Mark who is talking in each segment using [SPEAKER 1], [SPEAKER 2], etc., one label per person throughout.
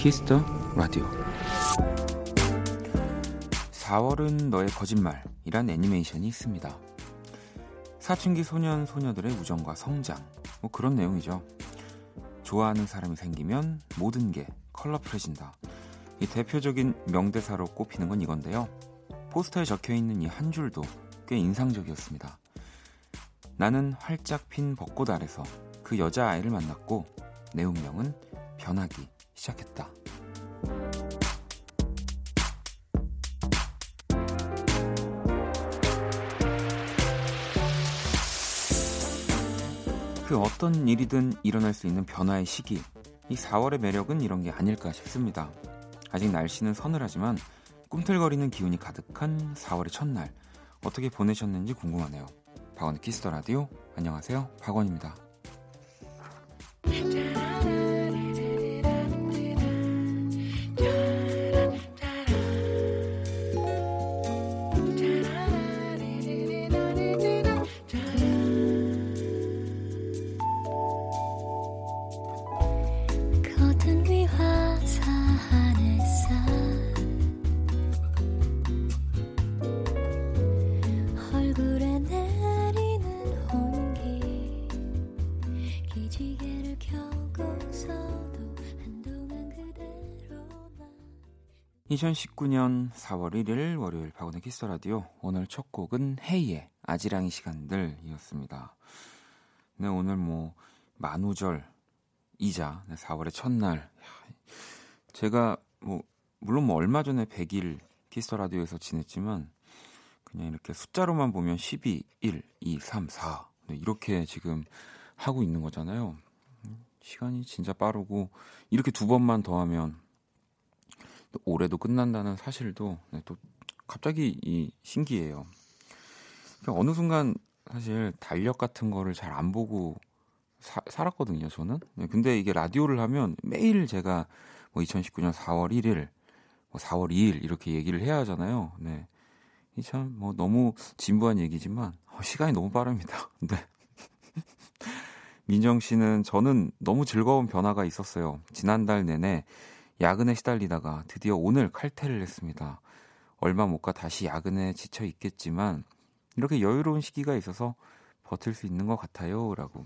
[SPEAKER 1] Kiss the Radio 4월은 너의 거짓말이란 애니메이션이 있습니다. 사춘기 소년 소녀들의 우정과 성장 뭐 그런 내용이죠. 좋아하는 사람이 생기면 모든 게 컬러풀해진다. 이 대표적인 명대사로 꼽히는 건 이건데요. 포스터에 적혀 있는 이 한 줄도 꽤 인상적이었습니다. 나는 활짝 핀 벚꽃 아래서 그 여자아이를 만났고 내 운명은 변하기 시작했다. 어떤 일이든 일어날 수 있는 변화의 시기. 이 4월의 매력은 이런 게 아닐까 싶습니다. 아직 날씨는 서늘하지만 꿈틀거리는 기운이 가득한 4월의 첫날. 어떻게 보내셨는지 궁금하네요. 박원의 키스터 라디오. 안녕하세요. 박원입니다. 2019년 4월 1일 월요일 박원의 Kiss the Radio 오늘 첫 곡은 헤이의 아지랑이 시간들이었습니다. 네 오늘 뭐 만우절 이자 4월의 첫날 제가 뭐 물론 뭐 얼마 전에 100일 Kiss the Radio에서 지냈지만 그냥 이렇게 숫자로만 보면 12, 1, 2, 3, 4 이렇게 지금 하고 있는 거잖아요. 시간이 진짜 빠르고 이렇게 두 번만 더 하면 올해도 끝난다는 사실도 네, 또 갑자기 이 신기해요. 그러니까 어느 순간 사실 달력 같은 거를 잘 안 보고 사, 살았거든요, 저는. 네, 근데 이게 라디오를 하면 매일 제가 뭐 2019년 4월 1일, 뭐 4월 2일 이렇게 얘기를 해야 하잖아요. 네. 참뭐 너무 진부한 얘기지만 어, 시간이 너무 빠릅니다. 네. 민정 씨는 저는 너무 즐거운 변화가 있었어요. 지난달 내내 야근에 시달리다가 드디어 오늘 칼퇴를 했습니다. 얼마 못 가 다시 야근에 지쳐 있겠지만 이렇게 여유로운 시기가 있어서 버틸 수 있는 것 같아요. 라고.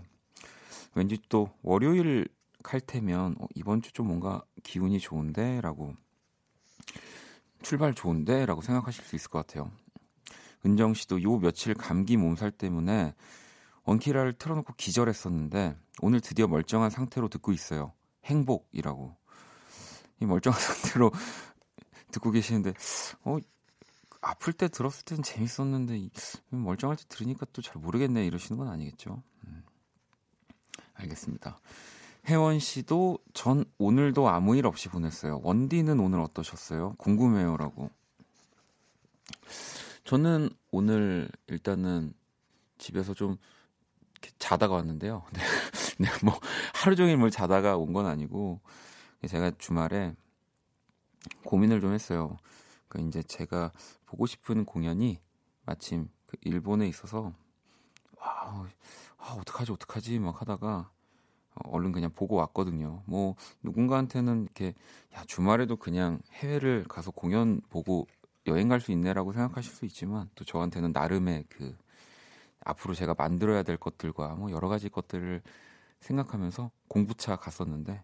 [SPEAKER 1] 왠지 또 월요일 칼퇴면 어, 이번 주 좀 뭔가 기운이 좋은데? 라고. 출발 좋은데? 라고 생각하실 수 있을 것 같아요. 은정 씨도 요 며칠 감기 몸살 때문에 원키라를 틀어놓고 기절했었는데 오늘 드디어 멀쩡한 상태로 듣고 있어요. 행복이라고. 이 멀쩡한 상태로 듣고 계시는데 어 아플 때 들었을 때는 재밌었는데 멀쩡할 때 들으니까 또 잘 모르겠네 이러시는 건 아니겠죠? 음. 알겠습니다. 혜원 씨도 전 오늘도 아무 일 없이 보냈어요. 원디는 오늘 어떠셨어요? 궁금해요라고. 저는 오늘 일단은 집에서 좀 자다가 왔는데요. 네, 네, 뭐 하루 종일 뭘 자다가 온 건 아니고 제가 주말에 고민을 좀 했어요. 그 이제 제가 보고 싶은 공연이 마침 그 일본에 있어서 와, 아, 어떡하지 어떡하지 막 하다가 얼른 그냥 보고 왔거든요. 뭐 누군가한테는 이렇게 야 주말에도 그냥 해외를 가서 공연 보고 여행 갈 수 있네라고 생각하실 수 있지만 또 저한테는 나름의 그 앞으로 제가 만들어야 될 것들과 뭐 여러 가지 것들을 생각하면서 공부차 갔었는데 네.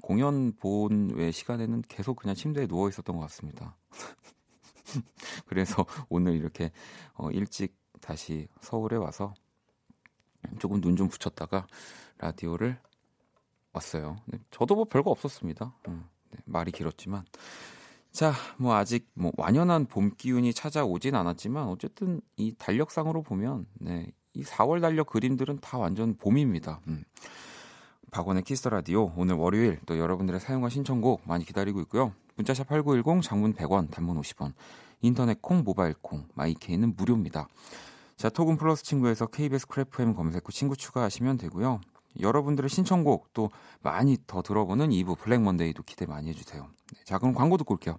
[SPEAKER 1] 공연 본 외 시간에는 계속 그냥 침대에 누워 있었던 것 같습니다. 그래서 오늘 이렇게 어, 일찍 다시 서울에 와서 조금 눈 좀 붙였다가 라디오를 왔어요. 네, 저도 뭐 별거 없었습니다. 음, 네, 말이 길었지만 자, 뭐 아직 뭐 완연한 봄 기운이 찾아오진 않았지만 어쨌든 이 달력상으로 보면 네, 이 4월 달력 그림들은 다 완전 봄입니다. 음. 박원의 키스 라디오 오늘 월요일 또 여러분들의 사연과 신청곡 많이 기다리고 있고요. 문자 샵 8910 장문 100원 단문 50원 인터넷 콩 모바일 콩 마이케이는 무료입니다. 자 톡은 플러스 친구에서 KBS Cool FM 검색 후 친구 추가하시면 되고요. 여러분들의 신청곡 또 많이 더 들어보는 2부 블랙 먼데이도 기대 많이 해주세요. 네, 자 그럼 광고 듣고 올게요.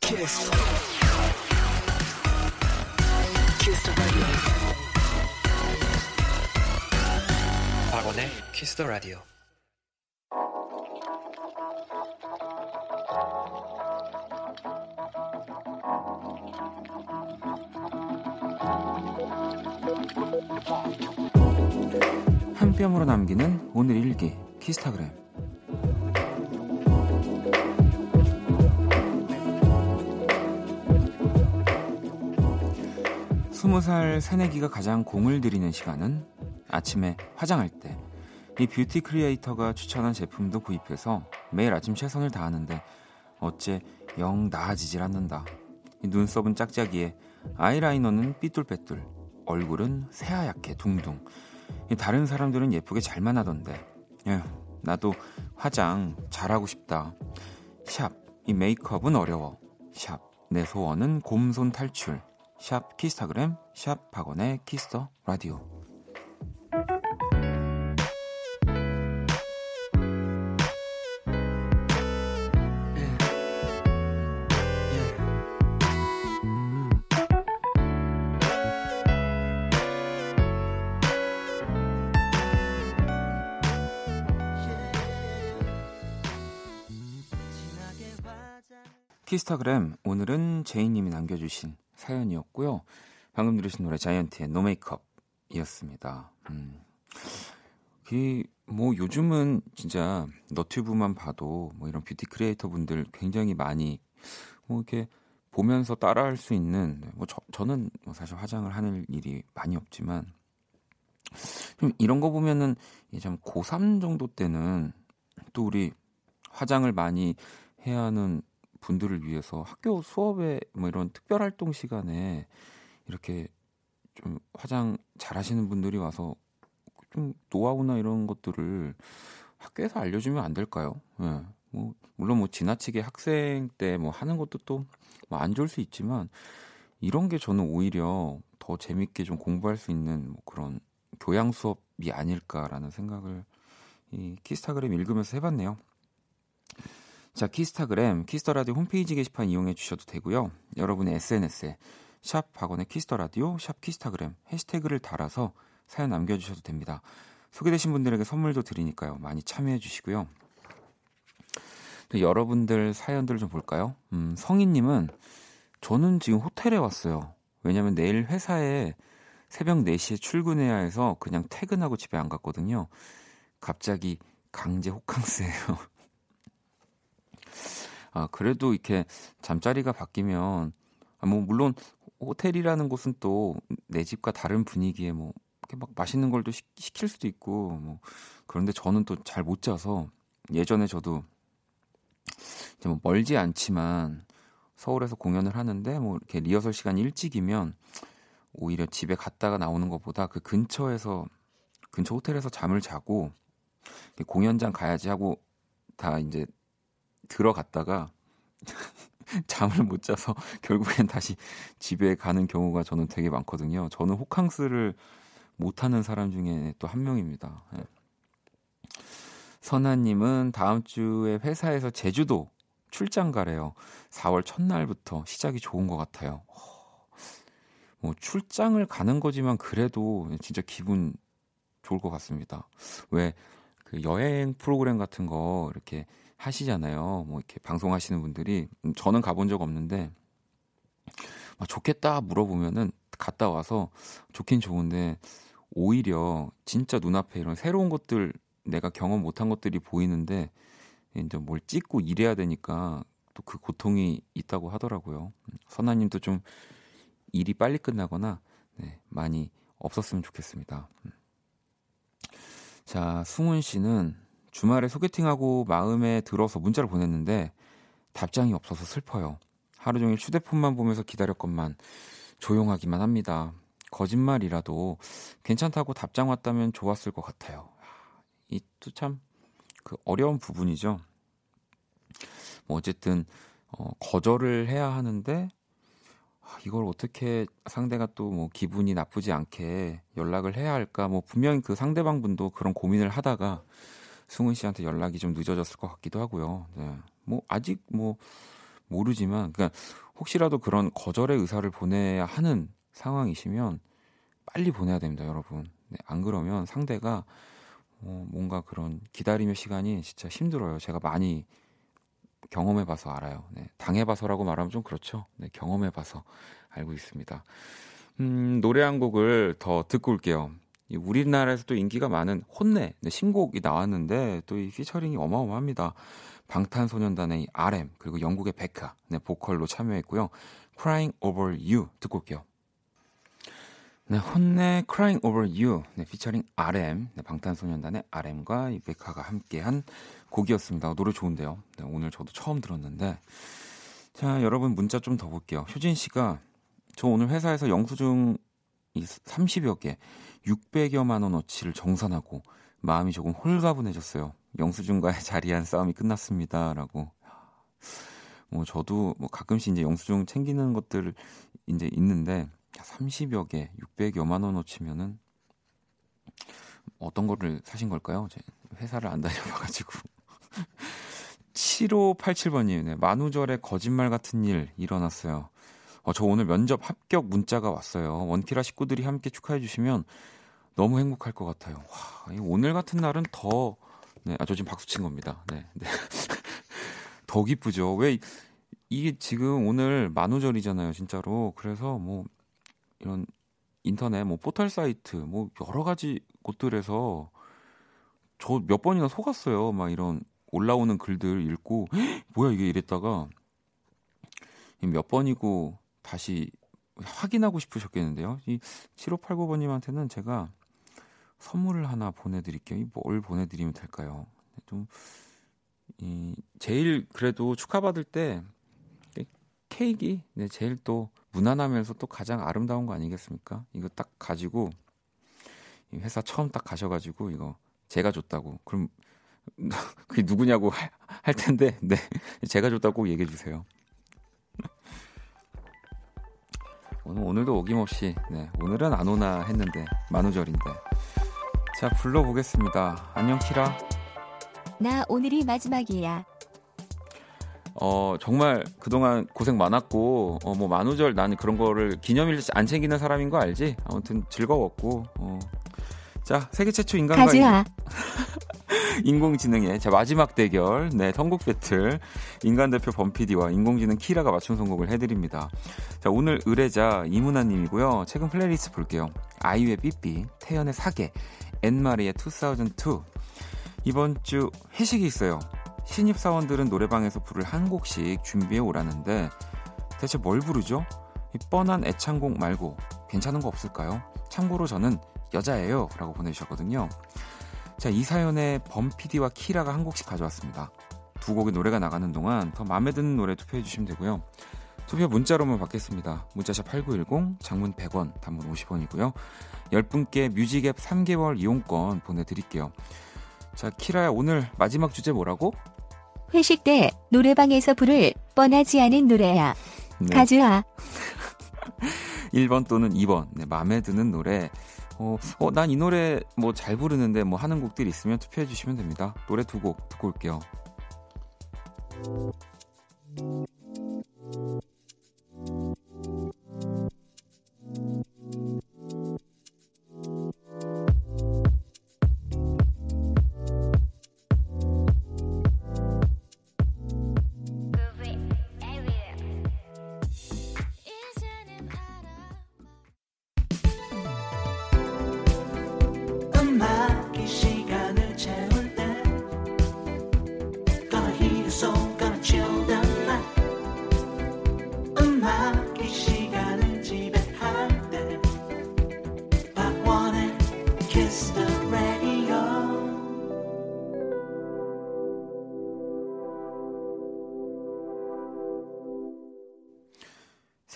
[SPEAKER 1] 키스.
[SPEAKER 2] 박원의 키스 더 라디오.
[SPEAKER 1] 한 뼘으로 남기는 오늘 일기 키스타그램 스무 살 새내기가 가장 공을 들이는 시간은 아침에 화장할 때. 이 뷰티 크리에이터가 추천한 제품도 구입해서 매일 아침 최선을 다하는데 어째 영 나아지질 않는다. 이 눈썹은 짝짝이에 아이라이너는 삐뚤빼뚤 얼굴은 새하얗게 둥둥 다른 사람들은 예쁘게 잘만 하던데 에휴, 나도 화장 잘하고 싶다. 샵, 이 메이크업은 어려워. 샵, 내 소원은 곰손 탈출. 샵 키스타그램, 샵 박원의 키스 더 라디오. 키스타그램 오늘은 제이님이 남겨주신 사연이었고요. 방금 들으신 노래 자이언티의 No Make Up이었습니다. 음. 뭐 요즘은 진짜 너튜브만 봐도 뭐 이런 뷰티 크리에이터 분들 굉장히 많이 뭐 이렇게 보면서 따라할 수 있는 뭐 저, 저는 뭐 사실 화장을 하는 일이 많이 없지만 좀 이런 거 보면은 이제 고3 정도 때는 또 우리 화장을 많이 해야 하는 분들을 위해서 학교 수업에 뭐 이런 특별 활동 시간에 이렇게 좀 화장 잘하시는 분들이 와서 좀 노하우나 이런 것들을 학교에서 알려주면 안 될까요? 예. 네. 뭐 물론 뭐 지나치게 학생 때 뭐 하는 것도 또 뭐 안 좋을 수 있지만 이런 게 저는 오히려 더 재밌게 좀 공부할 수 있는 뭐 그런 교양 수업이 아닐까라는 생각을 이 키스타그램 읽으면서 해봤네요. 자, 키스타그램, 키스터라디오 홈페이지 게시판 이용해 주셔도 되고요. 여러분의 SNS에 샵 박원의 키스터라디오, 샵 키스타그램 해시태그를 달아서 사연 남겨주셔도 됩니다. 소개되신 분들에게 선물도 드리니까요. 많이 참여해 주시고요. 또 여러분들 사연들을 좀 볼까요? 음, 성희님은 저는 지금 호텔에 왔어요. 왜냐면 내일 회사에 새벽 4시에 출근해야 해서 그냥 퇴근하고 집에 안 갔거든요. 갑자기 강제 호캉스예요. 아, 그래도 이렇게 잠자리가 바뀌면, 아, 뭐, 물론 호텔이라는 곳은 또 내 집과 다른 분위기에 뭐, 이렇게 막 맛있는 걸도 시, 킬 수도 있고, 뭐, 그런데 저는 또 잘 못 자서, 예전에 저도, 이제 뭐 멀지 않지만, 서울에서 공연을 하는데, 뭐, 이렇게 리허설 시간이 일찍이면, 오히려 집에 갔다가 나오는 것보다 그 근처에서, 근처 호텔에서 잠을 자고, 공연장 가야지 하고, 다 이제 들어갔다가 잠을 못 자서 결국엔 다시 집에 가는 경우가 저는 되게 많거든요. 저는 호캉스를 못하는 사람 중에 또 한 명입니다. 네. 선아님은 다음 주에 회사에서 제주도 출장 가래요. 4월 첫날부터 시작이 좋은 것 같아요. 뭐 출장을 가는 거지만 그래도 진짜 기분 좋을 것 같습니다. 왜 그 여행 프로그램 같은 거 이렇게 하시잖아요. 뭐 이렇게 방송하시는 분들이 음, 저는 가본 적 없는데 막 좋겠다 물어보면은 갔다 와서 좋긴 좋은데 오히려 진짜 눈앞에 이런 새로운 것들 내가 경험 못한 것들이 보이는데 이제 뭘 찍고 일해야 되니까 또 그 고통이 있다고 하더라고요. 음, 선아님도 좀 일이 빨리 끝나거나 네, 많이 없었으면 좋겠습니다. 음. 자, 승훈 씨는 주말에 소개팅하고 마음에 들어서 문자를 보냈는데 답장이 없어서 슬퍼요. 하루 종일 휴대폰만 보면서 기다렸건만 조용하기만 합니다. 거짓말이라도 괜찮다고 답장 왔다면 좋았을 것 같아요. 이 또 참 그 어려운 부분이죠. 뭐 어쨌든 어, 거절을 해야 하는데 아, 이걸 어떻게 상대가 또 뭐 기분이 나쁘지 않게 연락을 해야 할까? 뭐 분명히 그 상대방 분도 그런 고민을 하다가 승훈 씨한테 연락이 좀 늦어졌을 것 같기도 하고요. 네. 뭐 아직 뭐 모르지만 그러니까 혹시라도 그런 거절의 의사를 보내야 하는 상황이시면 빨리 보내야 됩니다, 여러분. 네, 안 그러면 상대가 어, 뭔가 그런 기다림의 시간이 진짜 힘들어요. 제가 많이 경험해봐서 알아요. 네, 당해봐서라고 말하면 좀 그렇죠. 네, 경험해봐서 알고 있습니다. 음, 노래 한 곡을 더 듣고 올게요. 우리나라에서 도 인기가 많은 혼내 네, 신곡이 나왔는데 또 이 피처링이 어마어마합니다. 방탄소년단의 RM 그리고 영국의 베카 네, 보컬로 참여했고요. Crying Over You 듣고 올게요. 네, 혼내 Crying Over You 네, 피처링 RM 네, 방탄소년단의 RM과 이 베카가 함께한 곡이었습니다. 노래 좋은데요. 네, 오늘 저도 처음 들었는데 자 여러분 문자 좀 더 볼게요. 효진 씨가 저 오늘 회사에서 영수증 30여 개 600여만 원어치를 정산하고 마음이 조금 홀가분해졌어요. 영수증과의 자리한 싸움이 끝났습니다라고. 뭐 저도 뭐 가끔씩 이제 영수증 챙기는 것들 이제 있는데 30여 개, 600여만 원어치면은 어떤 거를 사신 걸까요? 제 회사를 안 다녀봐가지고. 7587번님, 네, 만우절에 거짓말 같은 일 일어났어요. 어, 저 오늘 면접 합격 문자가 왔어요. 원키라 식구들이 함께 축하해 주시면 너무 행복할 것 같아요. 와, 오늘 같은 날은 더, 네, 아, 저 지금 박수 친 겁니다. 네, 네. 더 기쁘죠. 왜, 이게 지금 오늘 만우절이잖아요, 진짜로. 그래서 뭐, 이런 인터넷, 뭐, 포털 사이트, 뭐, 여러 가지 곳들에서 저 몇 번이나 속았어요. 막 이런 올라오는 글들 읽고, 뭐야, 이게 이랬다가, 몇 번이고 다시 확인하고 싶으셨겠는데요. 이 7589번님한테는 제가 선물을 하나 보내드릴게요. 뭘 보내드리면 될까요? 좀, 이, 제일 그래도 축하받을 때 케이크, 네, 제일 또 무난하면서 또 가장 아름다운 거 아니겠습니까? 이거 딱 가지고 회사 처음 딱 가셔가지고 이거 제가 줬다고. 그럼 그게 누구냐고 할, 할 텐데, 네, 제가 줬다고 얘기해 주세요. 오늘 오늘도 어김없이 네, 오늘은 안 오나 했는데 만우절인데 자, 불러보겠습니다. 안녕, 키라.
[SPEAKER 3] 나 오늘이 마지막이야.
[SPEAKER 1] 어, 정말 그동안 고생 많았고, 어, 뭐, 만우절 나는 그런 거를 기념일 안 챙기는 사람인 거 알지? 아무튼 즐거웠고, 어. 자, 세계 최초 인간과.
[SPEAKER 3] 가즈아.
[SPEAKER 1] 인공지능의 자 마지막 대결 네 선곡 배틀 인간 대표 범피디와 인공지능 키라가 맞춤 선곡을 해드립니다. 자 오늘 의뢰자 이문아님이고요. 최근 플레이리스트 볼게요. 아이유의 삐삐, 태연의 사계, 앤마리의 2002 이번 주 회식이 있어요. 신입 사원들은 노래방에서 부를 한 곡씩 준비해 오라는데 대체 뭘 부르죠? 이 뻔한 애창곡 말고 괜찮은 거 없을까요? 참고로 저는 여자예요 라고 보내주셨거든요. 자, 이 사연에 범피디와 키라가 한 곡씩 가져왔습니다. 두 곡의 노래가 나가는 동안 더 마음에 드는 노래 투표해 주시면 되고요. 투표 문자로만 받겠습니다. 문자샵 8910, 장문 100원, 단문 50원이고요. 10분께 뮤직앱 3개월 이용권 보내드릴게요. 자, 키라야, 오늘 마지막 주제 뭐라고?
[SPEAKER 3] 회식 때 노래방에서 부를 뻔하지 않은 노래야. 네. 가즈아.
[SPEAKER 1] 1번 또는 2번. 네, 마음에 드는 노래. 어, 어, 난 이 노래 뭐 잘 부르는데 뭐 하는 곡들이 있으면 투표해 주시면 됩니다. 노래 두 곡 듣고 올게요.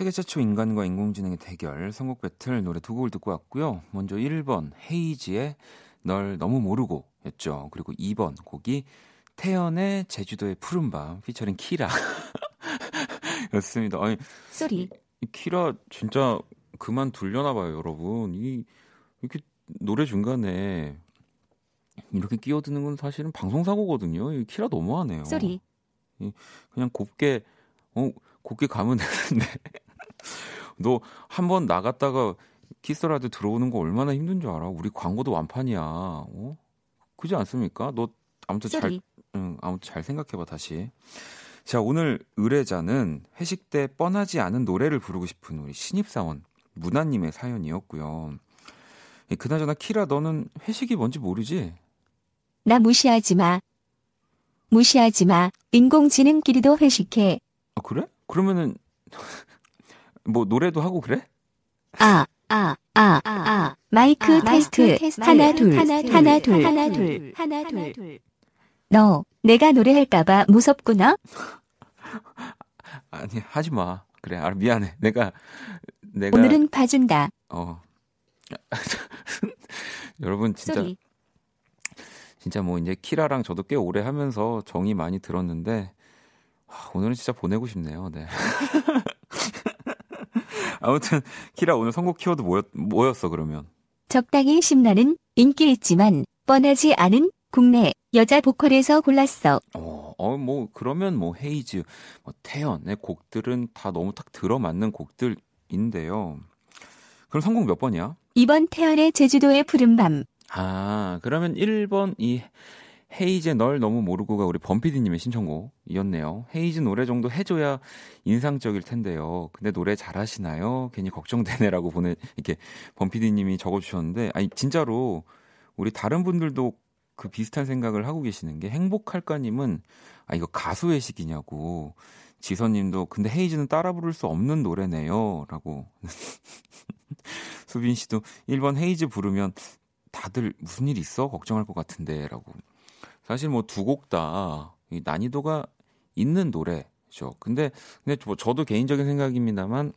[SPEAKER 1] 세계 최초 인간과 인공지능의 대결 선곡 배틀 노래 두 곡을 듣고 왔고요. 먼저 1번 헤이즈의 널 너무 모르고 였죠. 그리고 2번 곡이 태연의 제주도의 푸른밤 피처링 키라 였습니다. 아니. 이 키라 진짜 그만 둘려나 봐요, 여러분. 이 이렇게 노래 중간에 이렇게 끼어드는 건 사실은 방송 사고거든요. 이 키라 너무하네요.
[SPEAKER 3] Sorry.
[SPEAKER 1] 그냥 곱게 어 곱게 가면 되는데 너 한 번 나갔다가 키스라도 들어오는 거 얼마나 힘든 줄 알아? 우리 광고도 완판이야. 어? 그지 않습니까? 너 아무튼 잘, 응, 아무튼 잘 생각해봐 다시. 자 오늘 의뢰자는 회식 때 뻔하지 않은 노래를 부르고 싶은 우리 신입사원 문화님의 사연이었고요. 그나저나 키라 너는 회식이 뭔지 모르지?
[SPEAKER 3] 나 무시하지 마. 무시하지 마. 인공지능끼리도 회식해.
[SPEAKER 1] 아 그래? 그러면은 뭐 노래도 하고 그래?
[SPEAKER 3] 아, 아, 아, 아. 마이크 아, 테스트. 마이크 테스트. 하나, 둘, 하나, 둘, 하나, 둘, 하나, 둘, 하나, 둘. 너, 내가 노래할까봐 무섭구나?
[SPEAKER 1] 아니, 하지 마. 그래, 아, 미안해. 내가, 내가.
[SPEAKER 3] 오늘은 봐준다.
[SPEAKER 1] 어. 여러분, 진짜. Sorry. 진짜 뭐 이제 키라랑 저도 꽤 오래 하면서 정이 많이 들었는데, 오늘은 진짜 보내고 싶네요. 네. 아무튼 키라 오늘 선곡 키워드 뭐였, 뭐였어 그러면?
[SPEAKER 3] 적당히 신나는 인기 있지만 뻔하지 않은 국내 여자 보컬에서 골랐어.
[SPEAKER 1] 어, 어, 뭐 그러면 뭐 헤이즈, 뭐 태연의 곡들은 다 너무 딱 들어맞는 곡들인데요. 그럼 성공 몇 번이야?
[SPEAKER 3] 2번 태연의 제주도의 푸른 밤.
[SPEAKER 1] 아, 그러면 1번 이 헤이즈 널 너무 모르고가 우리 범피디님의 신청곡이었네요. 헤이즈 노래 정도 해줘야 인상적일 텐데요. 근데 노래 잘하시나요? 괜히 걱정되네라고 보내 이렇게 범피디님이 적어주셨는데 아니 진짜로 우리 다른 분들도 그 비슷한 생각을 하고 계시는 게 행복할까님은 아 이거 가수 의 식이냐고 지선님도 근데 헤이즈는 따라 부를 수 없는 노래네요라고 수빈 씨도 1번 헤이즈 부르면 다들 무슨 일 있어 걱정할 것 같은데라고 사실 뭐 두 곡 다 난이도가 있는 노래죠. 근데 근데 뭐 저도 개인적인 생각입니다만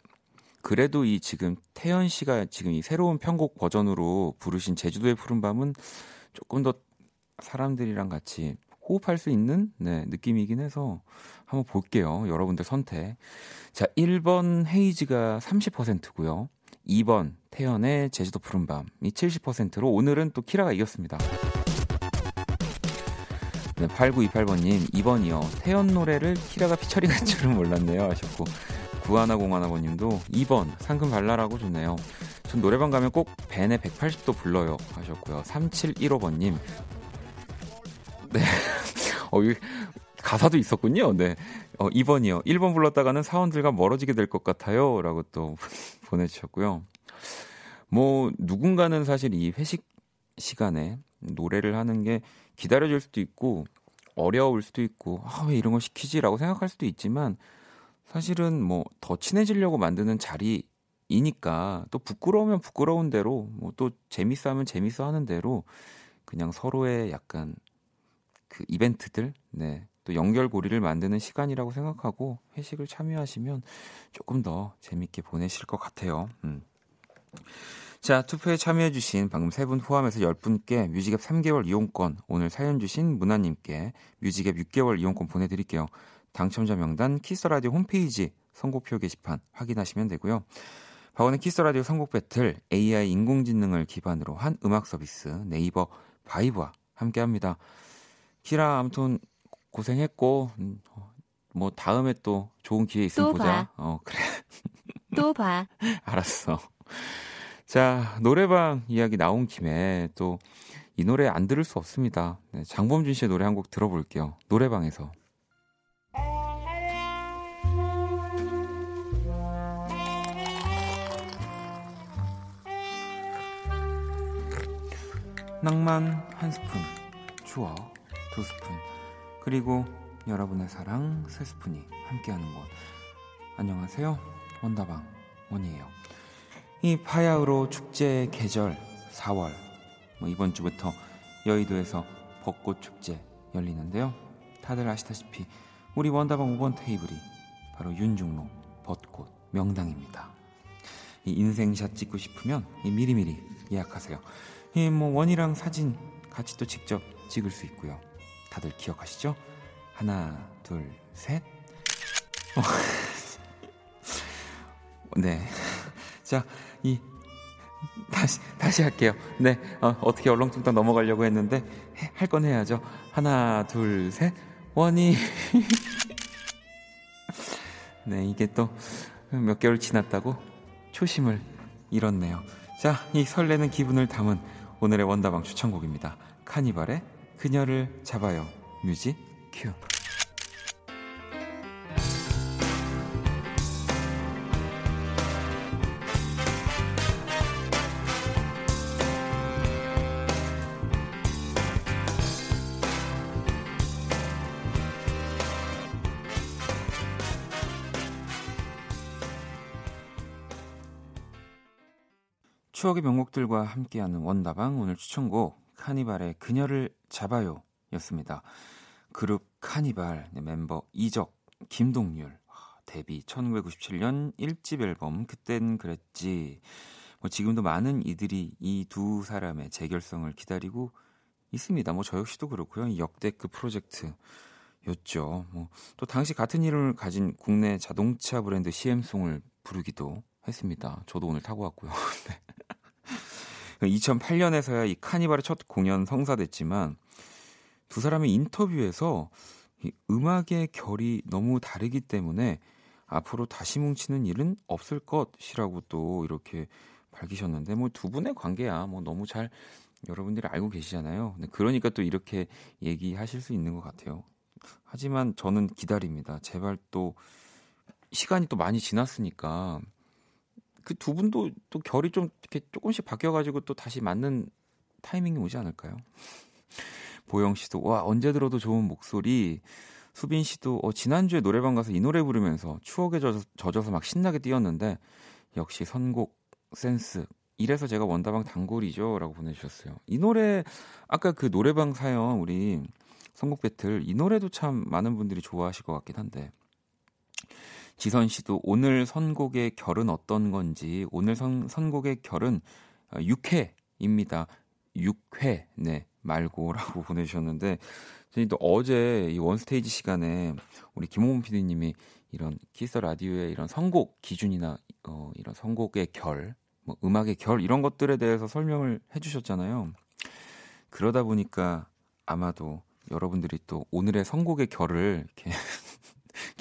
[SPEAKER 1] 그래도 이 지금 태연 씨가 지금 이 새로운 편곡 버전으로 부르신 제주도의 푸른 밤은 조금 더 사람들이랑 같이 호흡할 수 있는 네, 느낌이긴 해서 한번 볼게요. 여러분들 선택. 자, 1번 헤이즈가 30%고요. 2번 태연의 제주도 푸른밤이 70%로 오늘은 또 키라가 이겼습니다. 네, 8928번님, 2번이요. 태연 노래를 키라가 피처링 할 줄은 몰랐네요. 하셨고, 구하나공하나번님도 2번, 상큼 발랄하고 좋네요. 전 노래방 가면 꼭 벤의 180도 불러요. 하셨고요. 3715번님, 네. 어, 가사도 있었군요. 네. 어, 2번이요. 1번 불렀다가는 사원들과 멀어지게 될 것 같아요. 라고 또 보내주셨고요. 뭐, 누군가는 사실 이 회식 시간에 노래를 하는 게 기다려질 수도 있고 어려울 수도 있고 아, 왜 이런 걸 시키지라고 생각할 수도 있지만 사실은 뭐 더 친해지려고 만드는 자리이니까 또 부끄러우면 부끄러운 대로 뭐 또 재밌어 하면 재밌어 하는 대로 그냥 서로의 약간 그 이벤트들 네. 또 연결고리를 만드는 시간이라고 생각하고 회식을 참여하시면 조금 더 재밌게 보내실 것 같아요. 음. 자, 투표에 참여해주신 방금 세 분 포함해서 10분께 뮤직앱 3개월 이용권, 오늘 사연 주신 문화님께 뮤직앱 6개월 이용권 보내드릴게요. 당첨자 명단 키스라디오 홈페이지 선곡표 게시판 확인하시면 되고요. 박원의 키스라디오 선곡 배틀 AI 인공지능을 기반으로 한 음악 서비스 네이버 바이브와 함께합니다. 키라 아무튼 고생했고 음, 어, 뭐 다음에 또 좋은 기회 있으면 보자. 봐. 어 그래.
[SPEAKER 3] 또 봐.
[SPEAKER 1] 알았어. 자, 노래방 이야기 나온 김에 또 이 노래 안 들을 수 없습니다. 네, 장범준 씨의 노래 한 곡 들어볼게요. 노래방에서. 낭만 한 스푼, 추억 두 스푼, 그리고 여러분의 사랑 세 스푼이 함께하는 곳. 안녕하세요. 원다방 원이에요. 이 파야흐로 축제 계절 4월 뭐 이번 주부터 여의도에서 벚꽃 축제 열리는데요. 다들 아시다시피 우리 원다방 5번 테이블이 바로 윤중로 벚꽃 명당입니다. 이 인생샷 찍고 싶으면 이 미리미리 예약하세요. 이 뭐 원이랑 사진 같이 또 직접 찍을 수 있고요. 다들 기억하시죠? 하나, 둘, 셋. 어. 네. 자, 이 다시 다시 할게요. 네, 어, 어떻게 얼렁뚱땅 넘어가려고 했는데 할 건 해야죠. 하나, 둘, 셋. 원이. 네, 이게 또 몇 개월 지났다고 초심을 잃었네요. 자, 이 설레는 기분을 담은 오늘의 원다방 추천곡입니다. 카니발의 그녀를 잡아요. 뮤직 큐. 추억의 명곡들과 함께하는 원다방 오늘 추천곡 카니발의 그녀를 잡아요 였습니다. 그룹 카니발 네, 멤버 이적, 김동률 데뷔 1997년 1집 앨범 그땐 그랬지 뭐 지금도 많은 이들이 이 두 사람의 재결성을 기다리고 있습니다. 뭐 저 역시도 그렇고요. 역대급 프로젝트였죠. 뭐 또 당시 같은 이름을 가진 국내 자동차 브랜드 CM송을 부르기도 했습니다. 저도 오늘 타고 왔고요. 네. 2008년에서야 이 카니발의 첫 공연 성사됐지만 두 사람의 인터뷰에서 이 음악의 결이 너무 다르기 때문에 앞으로 다시 뭉치는 일은 없을 것이라고 또 이렇게 밝히셨는데 뭐 두 분의 관계야 뭐 너무 잘 여러분들이 알고 계시잖아요. 그러니까 또 이렇게 얘기하실 수 있는 것 같아요. 하지만 저는 기다립니다. 제발 또 시간이 또 많이 지났으니까 그 두 분도 또 결이 좀 이렇게 조금씩 바뀌어가지고 또 다시 맞는 타이밍이 오지 않을까요? 보영 씨도 와 언제 들어도 좋은 목소리. 수빈 씨도 어, 지난주에 노래방 가서 이 노래 부르면서 추억에 젖어서, 젖어서 막 신나게 뛰었는데 역시 선곡 센스. 이래서 제가 원다방 단골이죠라고 보내주셨어요. 이 노래 아까 그 노래방 사연 우리 선곡 배틀 이 노래도 참 많은 분들이 좋아하실 것 같긴 한데 지선 씨도 오늘 선곡의 결은 어떤 건지 오늘 선, 선곡의 결은 6회입니다. 어, 6회 네 말고라고 보내주셨는데 저희 또 어제 이 원스테이지 시간에 우리 김홍문 PD님이 이런 키스 라디오의 이런 선곡 기준이나 어, 이런 선곡의 결, 뭐 음악의 결 이런 것들에 대해서 설명을 해주셨잖아요. 그러다 보니까 아마도 여러분들이 또 오늘의 선곡의 결을 이렇게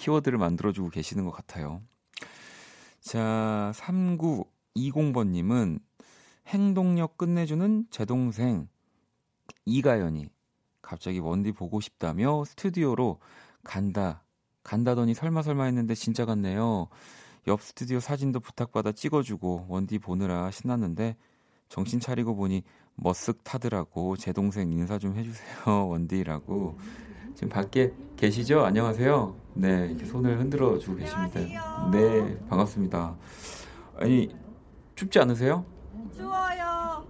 [SPEAKER 1] 키워드를 만들어주고 계시는 것 같아요. 자, 3920번님은 행동력 끝내주는 제 동생 이가연이 갑자기 원디 보고 싶다며 스튜디오로 간다, 간다더니 설마 설마 했는데 진짜 같네요. 옆 스튜디오 사진도 부탁받아 찍어주고 원디 보느라 신났는데 정신 차리고 보니 머쓱 타더라고 제 동생 인사 좀 해주세요 원디라고 지금 밖에 계시죠? 안녕하세요. 네, 이렇게 손을 흔들어 주고 계십니다. 네, 반갑습니다. 아니, 춥지 않으세요?
[SPEAKER 4] 추워요.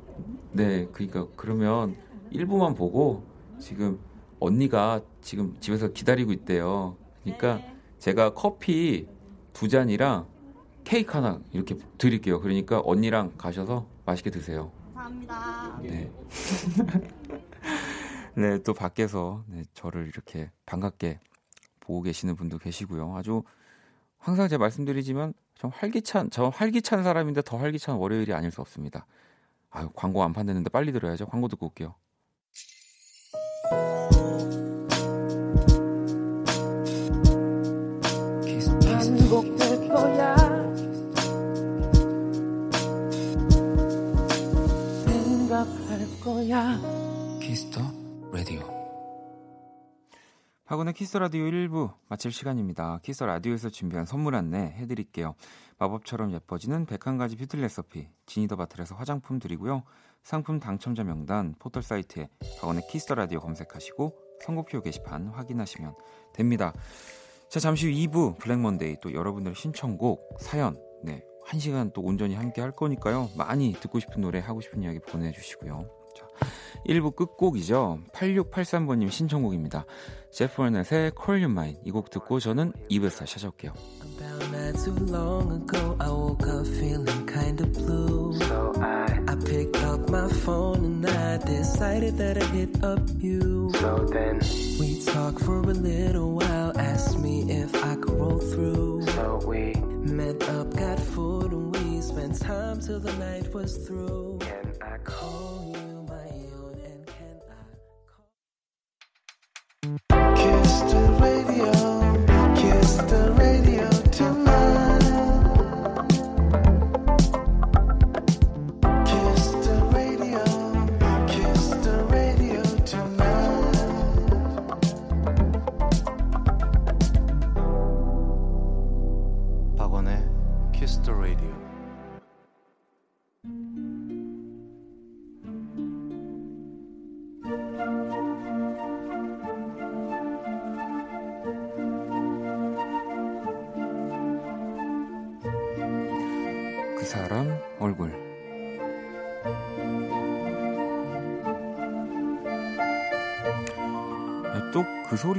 [SPEAKER 1] 네, 그러니까 그러면 1부만 보고 지금 언니가 지금 집에서 기다리고 있대요. 그러니까 네. 제가 커피 두 잔이랑 케이크 하나 이렇게 드릴게요. 그러니까 언니랑 가셔서 맛있게 드세요.
[SPEAKER 4] 감사합니다.
[SPEAKER 1] 네. 네, 또 밖에서 네, 저를 이렇게 반갑게 보고 계시는 분도 계시고요. 아주 항상 제가 말씀드리지만 좀 활기찬, 저 활기찬 사람인데 더 활기찬 월요일이 아닐 수 없습니다. 아유, 광고 안 판댔는데 빨리 들어야죠. 광고 듣고 올게요. 거야. 생각할 거야. 박원의 키스 라디오 1부 마칠 시간입니다. 키스 라디오에서 준비한 선물 안내 해드릴게요. 마법처럼 예뻐지는 101가지 뷰티 레시피 지니 더 바틀에서 화장품 드리고요. 상품 당첨자 명단 포털 사이트에 박원의 키스 라디오 검색하시고 선곡표 게시판 확인하시면 됩니다. 자 잠시 후 2부 블랙 먼데이 또 여러분들의 신청곡 사연 네. 한 시간 또 온전히 함께 할 거니까요. 많이 듣고 싶은 노래 하고 싶은 이야기 보내주시고요. 1부 끝곡이죠. 8683번님 신청곡입니다. 제프 월넷의 Call You Mine 이곡 듣고 저는 2부에서 다시 찾아올게요. too long ago I woke up feeling kinda blue So I I picked up my phone and I decided that I'd hit up you So then We talked for a little while Asked me if I could roll through So we Met up, got food and we spent time till the night was through Can I call you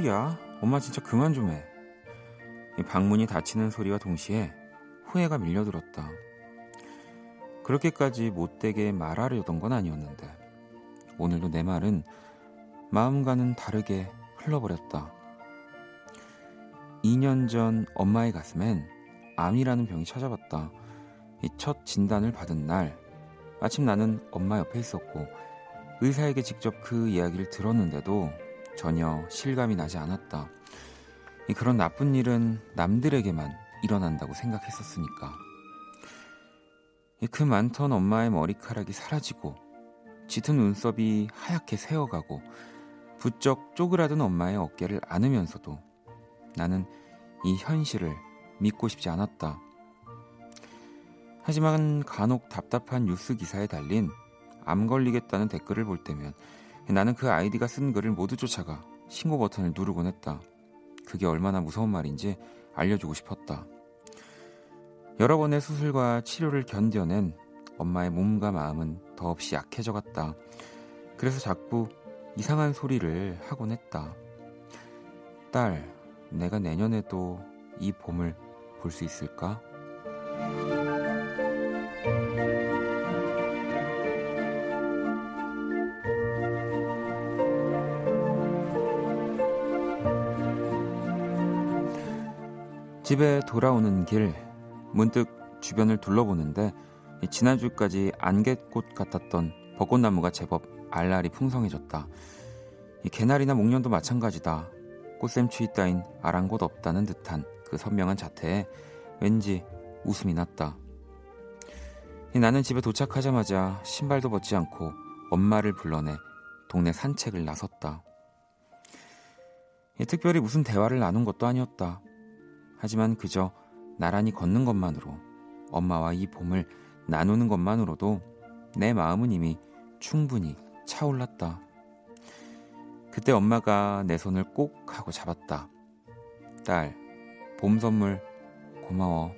[SPEAKER 1] 소리야. 엄마 진짜 그만 좀 해. 방문이 닫히는 소리와 동시에 후회가 밀려들었다. 그렇게까지 못되게 말하려던 건 아니었는데 오늘도 내 말은 마음과는 다르게 흘러버렸다. 2년 전 엄마의 가슴엔 암이라는 병이 찾아왔다. 이첫 진단을 받은 날, 마침 나는 엄마 옆에 있었고, 의사에게 직접 그 이야기를 들었는데도 전혀 실감이 나지 않았다. 그런 나쁜 일은 남들에게만 일어난다고 생각했었으니까. 그 많던 엄마의 머리카락이 사라지고, 짙은 눈썹이 하얗게 새어가고, 부쩍 쪼그라든 엄마의 어깨를 안으면서도 나는 이 현실을 믿고 싶지 않았다. 하지만 간혹 답답한 뉴스 기사에 달린 암 걸리겠다는 댓글을 볼 때면 나는 그 아이디가 쓴 글을 모두 쫓아가 신고 버튼을 누르곤 했다. 그게 얼마나 무서운 말인지 알려주고 싶었다. 여러 번의 수술과 치료를 견뎌낸 엄마의 몸과 마음은 더없이 약해져 갔다. 그래서 자꾸 이상한 소리를 하곤 했다. 딸, 내가 내년에도 이 봄을 볼 수 있을까? 집에 돌아오는 길 문득 주변을 둘러보는데 지난주까지 안갯꽃 같았던 벚꽃나무가 제법 알알이 풍성해졌다. 개나리나 목련도 마찬가지다. 꽃샘추위 따윈 아랑곳 없다는 듯한 그 선명한 자태에 왠지 웃음이 났다. 나는 집에 도착하자마자 신발도 벗지 않고 엄마를 불러내 동네 산책을 나섰다. 특별히 무슨 대화를 나눈 것도 아니었다. 하지만 그저 나란히 걷는 것만으로 엄마와 이 봄을 나누는 것만으로도 내 마음은 이미 충분히 차올랐다. 그때 엄마가 내 손을 꼭 하고 잡았다. 딸, 봄 선물 고마워.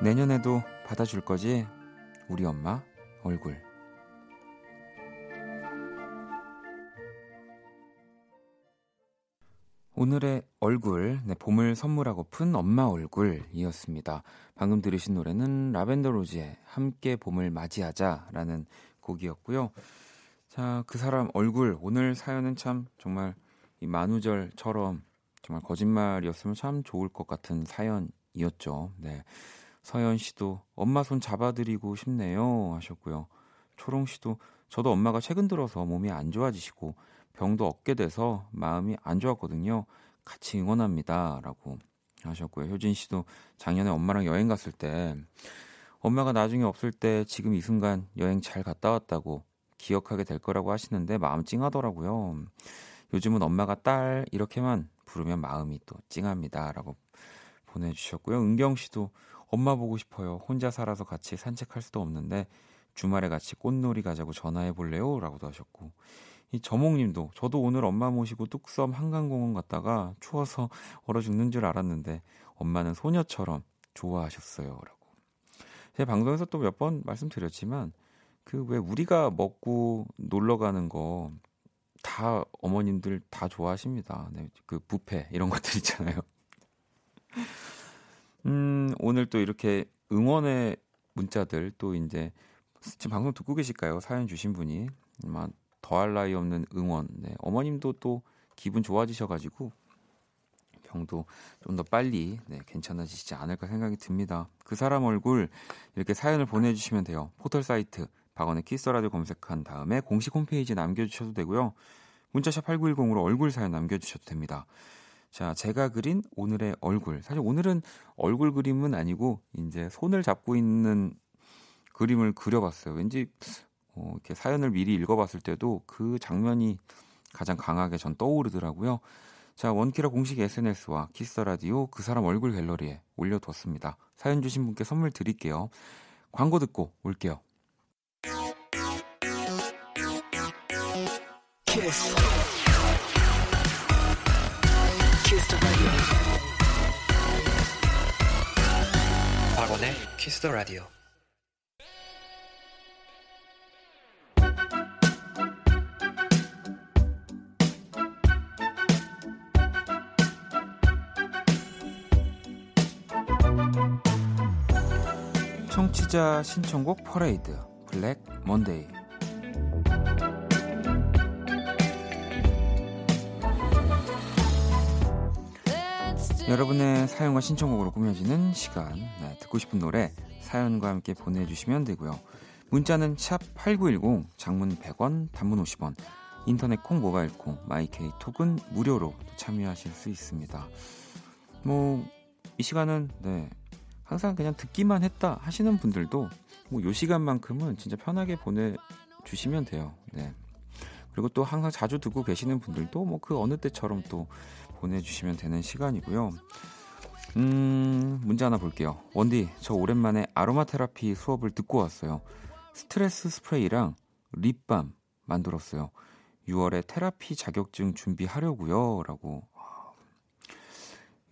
[SPEAKER 1] 내년에도 받아줄 거지? 우리 엄마 얼굴. 오늘의 얼굴, 네, 봄을 선물하고픈 엄마 얼굴이었습니다. 방금 들으신 노래는 라벤더 로즈의 함께 봄을 맞이하자라는 곡이었고요. 자, 그 사람 얼굴, 오늘 사연은 참 정말 이 만우절처럼 정말 거짓말이었으면 참 좋을 것 같은 사연이었죠. 네. 서현 씨도 엄마 손 잡아드리고 싶네요 하셨고요. 초롱 씨도 저도 엄마가 최근 들어서 몸이 안 좋아지시고 병도 얻게 돼서 마음이 안 좋았거든요. 같이 응원합니다. 라고 하셨고요. 효진 씨도 작년에 엄마랑 여행 갔을 때 엄마가 나중에 없을 때 지금 이 순간 여행 잘 갔다 왔다고 기억하게 될 거라고 하시는데 마음 찡하더라고요. 요즘은 엄마가 딸 이렇게만 부르면 마음이 또 찡합니다. 라고 보내주셨고요. 은경 씨도 엄마 보고 싶어요. 혼자 살아서 같이 산책할 수도 없는데 주말에 같이 꽃놀이 가자고 전화해 볼래요? 라고도 하셨고 이 저몽님도 저도 오늘 엄마 모시고 뚝섬 한강공원 갔다가 추워서 얼어 죽는 줄 알았는데 엄마는 소녀처럼 좋아하셨어요라고. 제 방송에서 또 몇 번 말씀드렸지만 그 왜 우리가 먹고 놀러 가는 거 다 어머님들 다 좋아하십니다. 네, 그 부페 이런 것들 있잖아요. 음, 오늘 또 이렇게 응원의 문자들 또 이제 지금 방송 듣고 계실까요? 사연 주신 분이 아마 더할 나위 없는 응원. 네, 어머님도 또 기분 좋아지셔가지고 병도 좀 더 빨리 네, 괜찮아지시지 않을까 생각이 듭니다. 그 사람 얼굴 이렇게 사연을 보내주시면 돼요. 포털 사이트 박원의 키스라디오 검색한 다음에 공식 홈페이지에 남겨주셔도 되고요. 문자샵 8910으로 얼굴 사연 남겨주셔도 됩니다. 자, 제가 그린 오늘의 얼굴. 사실 오늘은 얼굴 그림은 아니고 이제 손을 잡고 있는 그림을 그려봤어요. 왠지 어, 이렇게 사연을 미리 읽어봤을 때도 그 장면이 가장 강하게 전 떠오르더라고요. 자, 원키라 공식 SNS와 키스 라디오 그 사람 얼굴 갤러리에 올려뒀습니다. 사연 주신 분께 선물 드릴게요. 광고 듣고 올게요. 키스. 키스
[SPEAKER 2] 박원의 키스 더 라디오.
[SPEAKER 1] 청취자 신청곡 퍼레이드 블랙 먼데이. 여러분의 사연과 신청곡으로 꾸며지는 시간. 네, 듣고 싶은 노래 사연과 함께 보내주시면 되고요. 문자는 샵 8910 장문 100원 단문 50원. 인터넷 콩 모바일 콩 마이케이 톡은 무료로 참여하실 수 있습니다. 뭐 이 시간은 네 항상 그냥 듣기만 했다 하시는 분들도 뭐 요 시간만큼은 진짜 편하게 보내주시면 돼요. 네. 그리고 또 항상 자주 듣고 계시는 분들도 뭐 그 어느 때처럼 또 보내주시면 되는 시간이고요. 음, 문제 하나 볼게요. 원디, 저 오랜만에 아로마 테라피 수업을 듣고 왔어요. 스트레스 스프레이랑 립밤 만들었어요. 6월에 테라피 자격증 준비하려고요. 라고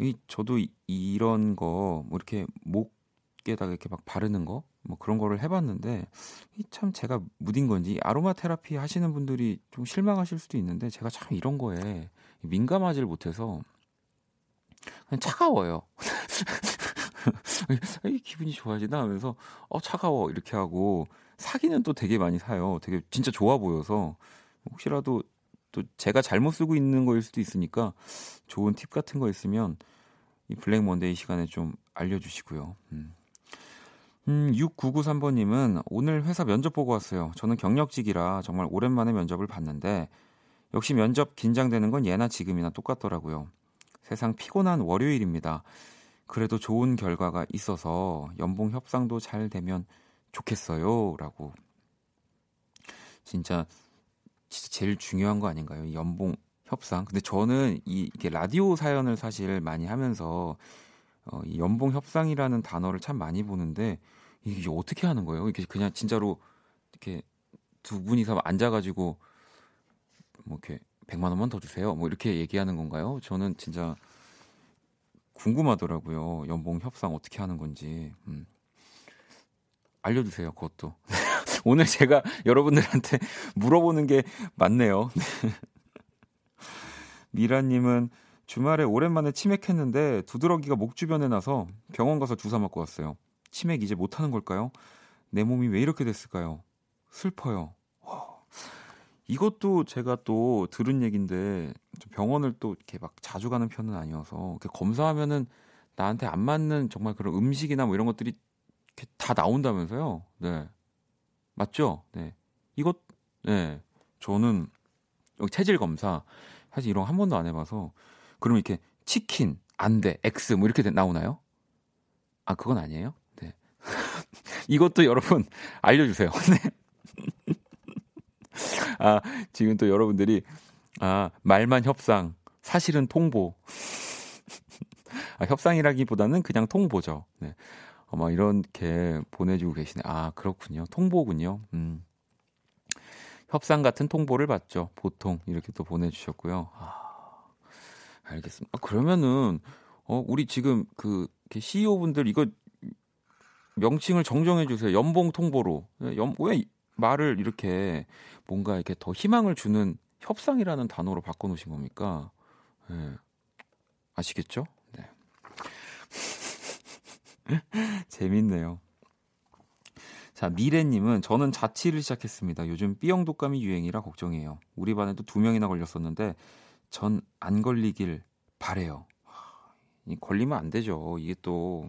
[SPEAKER 1] 이 저도 이, 이런 거 뭐 이렇게 목에다가 이렇게 막 바르는 거 뭐 그런 거를 해봤는데 이 참 제가 무딘 건지 아로마 테라피 하시는 분들이 좀 실망하실 수도 있는데 제가 참 이런 거에 민감하지를 못해서 그냥 차가워요. 기분이 좋아지나 하면서 어 차가워 이렇게 하고 사기는 또 되게 많이 사요. 되게 진짜 좋아 보여서 혹시라도 또 제가 잘못 쓰고 있는 거일 수도 있으니까 좋은 팁 같은 거 있으면 이 블랙 먼데이 시간에 좀 알려주시고요. 음. 음, 6993번님은 오늘 회사 면접 보고 왔어요. 저는 경력직이라 정말 오랜만에 면접을 봤는데 역시 면접 긴장되는 건 예나 지금이나 똑같더라고요. 세상 피곤한 월요일입니다. 그래도 좋은 결과가 있어서 연봉 협상도 잘 되면 좋겠어요. 라고. 진짜, 진짜 제일 중요한 거 아닌가요? 연봉 협상. 근데 저는 이, 이게 라디오 사연을 사실 많이 하면서 어, 이 연봉 협상이라는 단어를 참 많이 보는데 이게 어떻게 하는 거예요? 이게 그냥 진짜로 이렇게 두 분이서 앉아가지고 뭐 이렇게 100만 원만 더 주세요. 뭐 이렇게 얘기하는 건가요? 저는 진짜 궁금하더라고요. 연봉 협상 어떻게 하는 건지. 음. 알려주세요. 그것도. 오늘 제가 여러분들한테 물어보는 게 맞네요. 미라님은 주말에 오랜만에 치맥했는데 두드러기가 목 주변에 나서 병원 가서 주사 맞고 왔어요. 치맥 이제 못하는 걸까요? 내 몸이 왜 이렇게 됐을까요? 슬퍼요. 이것도 제가 또 들은 얘기인데 병원을 또 이렇게 막 자주 가는 편은 아니어서 검사하면은 나한테 안 맞는 정말 그런 음식이나 뭐 이런 것들이 다 나온다면서요. 네. 맞죠? 네. 이것 네. 저는 여기 체질 검사 사실 이런 거 한 번도 안 해봐서 그럼 이렇게 치킨, 안 돼, X 뭐 이렇게 나오나요? 아 그건 아니에요? 네. 이것도 여러분 알려주세요. 네. 아 지금 또 여러분들이 아 말만 협상, 사실은 통보. 아, 협상이라기보다는 그냥 통보죠. 네. 아마 이렇게 보내주고 계시네. 아 그렇군요. 통보군요. 음. 협상 같은 통보를 받죠. 보통 이렇게 또 보내주셨고요. 아, 알겠습니다. 아, 그러면은 어, 우리 지금 그 CEO 분들 이거 명칭을 정정해 주세요. 연봉 통보로. 예, 연, 왜 말을 이렇게 뭔가 이렇게 더 희망을 주는 협상이라는 단어로 바꿔 놓으신 겁니까? 네. 아시겠죠? 네. 재밌네요. 자, 미래님은 저는 자취를 시작했습니다. 요즘 B형 독감이 유행이라 걱정이에요. 우리 반에도 두 명이나 걸렸었는데 전 안 걸리길 바래요. 이 걸리면 안 되죠. 이게 또